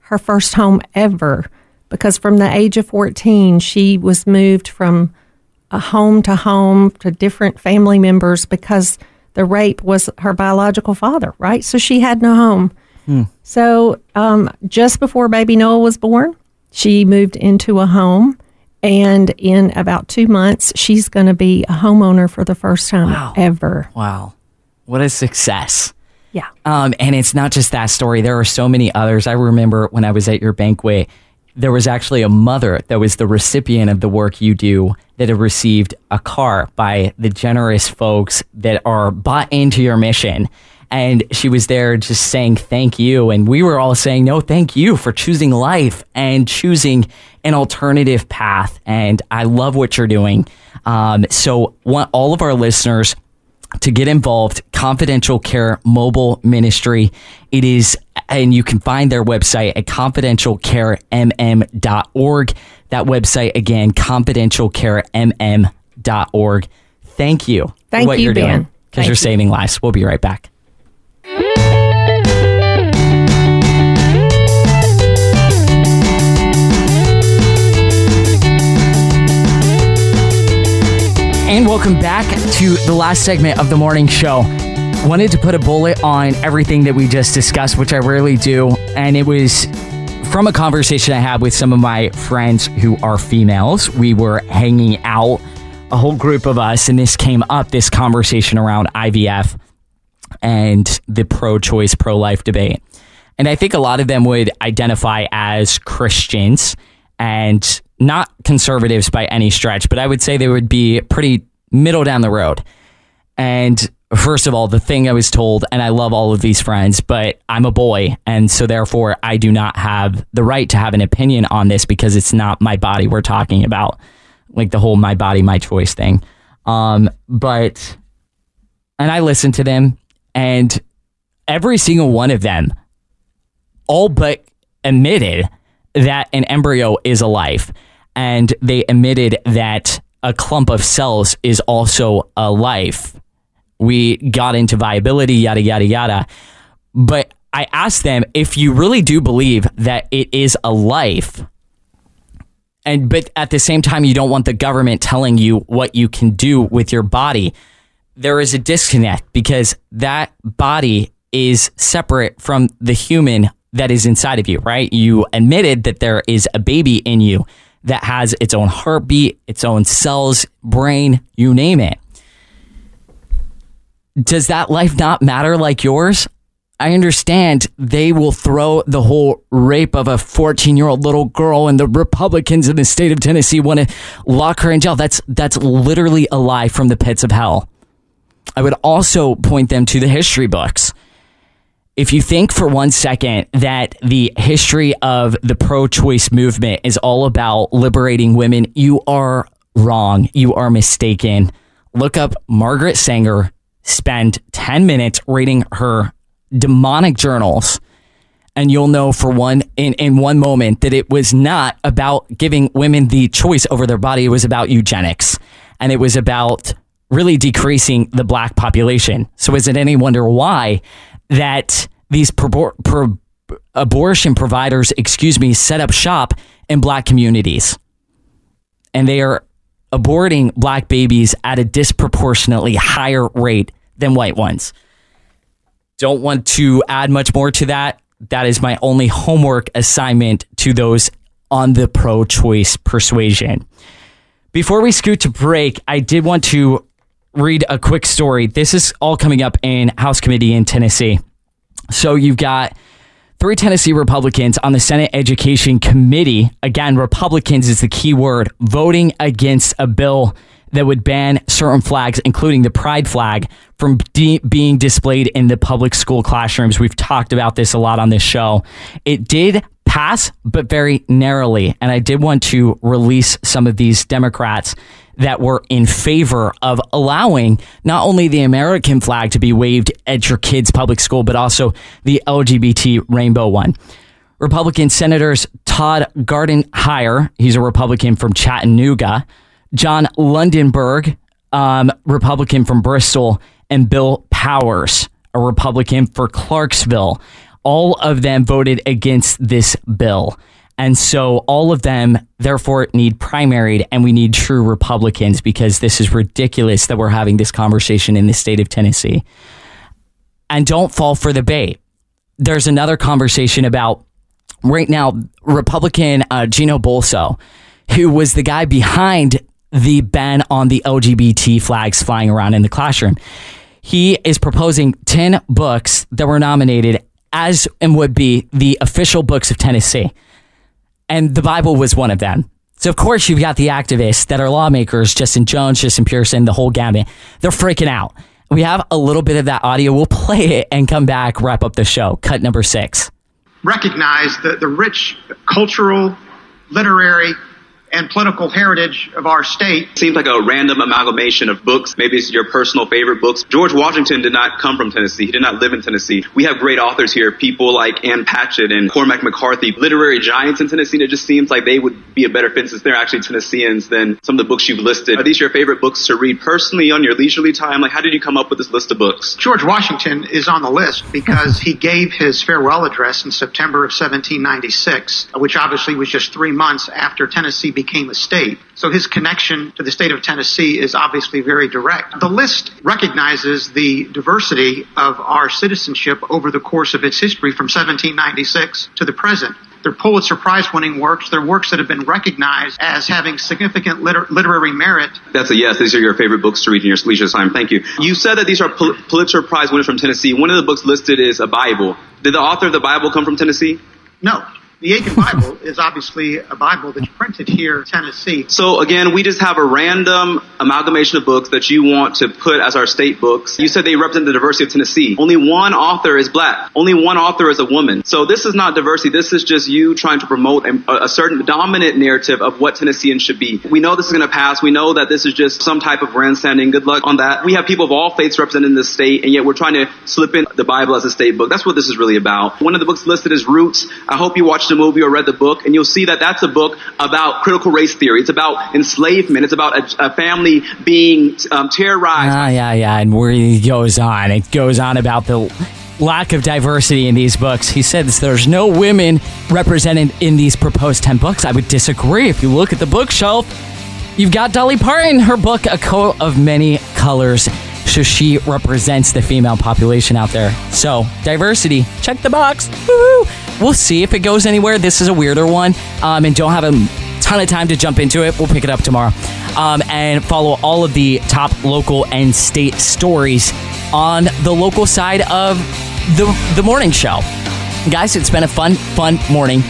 her first home ever, because from the age of 14, she was moved from a home to home to different family members because the rape was her biological father, right? So she had no home. So um, just before baby Noah was born, she moved into a home. And in about two months, she's going to be a homeowner for the first time ever. Wow. What a success. Yeah. Um, and it's not just that story. There are so many others. I remember when I was at your banquet, there was actually a mother that was the recipient of the work you do that had received a car by the generous folks that are bought into your mission. And she was there just saying thank you. And we were all saying, no, thank you for choosing life and choosing an alternative path. And I love what you're doing. Um, so, want all of our listeners to get involved confidential care mobile ministry it is and you can find their website at confidentialcaremm.org that website again confidentialcaremm.org thank you Thank for what you, you're Ben. doing because you're you. saving lives we'll be right back And welcome back to the last segment of the morning show. Wanted to put a bullet on everything that we just discussed, which I rarely do. And it was from a conversation I had with some of my friends who are females. We were hanging out, a whole group of us, and this came up this conversation around IVF and the pro choice, pro life debate. And I think a lot of them would identify as Christians and not conservatives by any stretch, but I would say they would be pretty middle down the road. And first of all, the thing I was told, and I love all of these friends, but I'm a boy. And so therefore, I do not have the right to have an opinion on this because it's not my body we're talking about, like the whole my body, my choice thing. Um, but, and I listened to them, and every single one of them all but admitted that an embryo is a life. And they admitted that a clump of cells is also a life. We got into viability, yada, yada, yada. But I asked them if you really do believe that it is a life, and but at the same time, you don't want the government telling you what you can do with your body. There is a disconnect because that body is separate from the human that is inside of you, right? You admitted that there is a baby in you that has its own heartbeat, its own cells, brain, you name it. Does that life not matter like yours? I understand they will throw the whole rape of a 14 year old little girl and the Republicans in the state of Tennessee want to lock her in jail. That's, that's literally a lie from the pits of hell. I would also point them to the history books. If you think for one second that the history of the pro choice movement is all about liberating women, you are wrong. You are mistaken. Look up Margaret Sanger, spend 10 minutes reading her demonic journals and you'll know for one in, in one moment that it was not about giving women the choice over their body. It was about eugenics and it was about really decreasing the black population. So is it any wonder why that these pro- pro- abortion providers excuse me set up shop in black communities? And they are aborting black babies at a disproportionately higher rate than white ones don't want to add much more to that. That is my only homework assignment to those on the pro choice persuasion. Before we scoot to break, I did want to read a quick story. This is all coming up in House Committee in Tennessee. So you've got three Tennessee Republicans on the Senate Education Committee. Again, Republicans is the key word, voting against a bill that would ban certain flags, including the pride flag, from de- being displayed in the public school classrooms. We've talked about this a lot on this show. It did pass, but very narrowly. And I did want to release some of these Democrats that were in favor of allowing not only the American flag to be waved at your kid's public school, but also the LGBT rainbow one. Republican Senators Todd Gardenhire, he's a Republican from Chattanooga, John Lundenberg, um, Republican from Bristol, and Bill Powers, a Republican for Clarksville. All of them voted against this bill. And so all of them, therefore, need primaried, and we need true Republicans because this is ridiculous that we're having this conversation in the state of Tennessee. And don't fall for the bait. There's another conversation about right now, Republican uh, Gino Bulso, who was the guy behind the ban on the LGBT flags flying around in the classroom. He is proposing 10 books that were nominated as and would be the official books of Tennessee. And the Bible was one of them. So, of course, you've got the activists that are lawmakers, Justin Jones, Justin Pearson, the whole gamut. They're freaking out. We have a little bit of that audio. We'll play it and come back, wrap up the show. Cut number six. Recognize the, the rich cultural, literary, and political heritage of our state. Seems like a random amalgamation of books. Maybe it's your personal favorite books. George Washington did not come from Tennessee. He did not live in Tennessee. We have great authors here, people like Ann Patchett and Cormac McCarthy, literary giants in Tennessee. It just seems like they would be a better fit since they're actually Tennesseans than some of the books you've listed. Are these your favorite books to read personally on your leisurely time? Like, how did you come up with this list of books? George Washington is on the list because he gave his farewell address in September of 1796, which obviously was just three months after Tennessee became a state. So his connection to the state of Tennessee is obviously very direct. The list recognizes the diversity of our citizenship over the course of its history from 1796 to the present. They're Pulitzer Prize winning works. They're works that have been recognized as having significant liter- literary merit. That's a yes. These are your favorite books to read in your leisure time. Thank you. You said that these are Pul- Pulitzer Prize winners from Tennessee. One of the books listed is a Bible. Did the author of the Bible come from Tennessee? No. The Aitken Bible is obviously a Bible that's printed here in Tennessee. So again, we just have a random amalgamation of books that you want to put as our state books. You said they represent the diversity of Tennessee. Only one author is black. Only one author is a woman. So this is not diversity. This is just you trying to promote a, a certain dominant narrative of what Tennesseans should be. We know this is going to pass. We know that this is just some type of grandstanding. Good luck on that. We have people of all faiths represented in this state, and yet we're trying to slip in the Bible as a state book. That's what this is really about. One of the books listed is Roots. I hope you watched the movie or read the book, and you'll see that that's a book about critical race theory. It's about enslavement. It's about a, a family being um, terrorized. Ah, yeah, yeah, and where he goes on, it goes on about the lack of diversity in these books. He says there's no women represented in these proposed 10 books. I would disagree. If you look at the bookshelf, you've got Dolly Parton, her book, A Coat of Many Colors. So she represents the female population out there. So, diversity, check the box. Woo-hoo. We'll see if it goes anywhere. This is a weirder one, um, and don't have a ton of time to jump into it. We'll pick it up tomorrow. Um, and follow all of the top local and state stories on the local side of the, the morning show. Guys, it's been a fun, fun morning.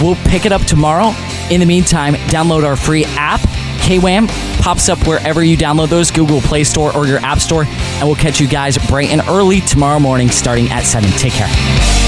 We'll pick it up tomorrow. In the meantime, download our free app. KWAM pops up wherever you download those, Google Play Store or your App Store. And we'll catch you guys bright and early tomorrow morning starting at 7. Take care.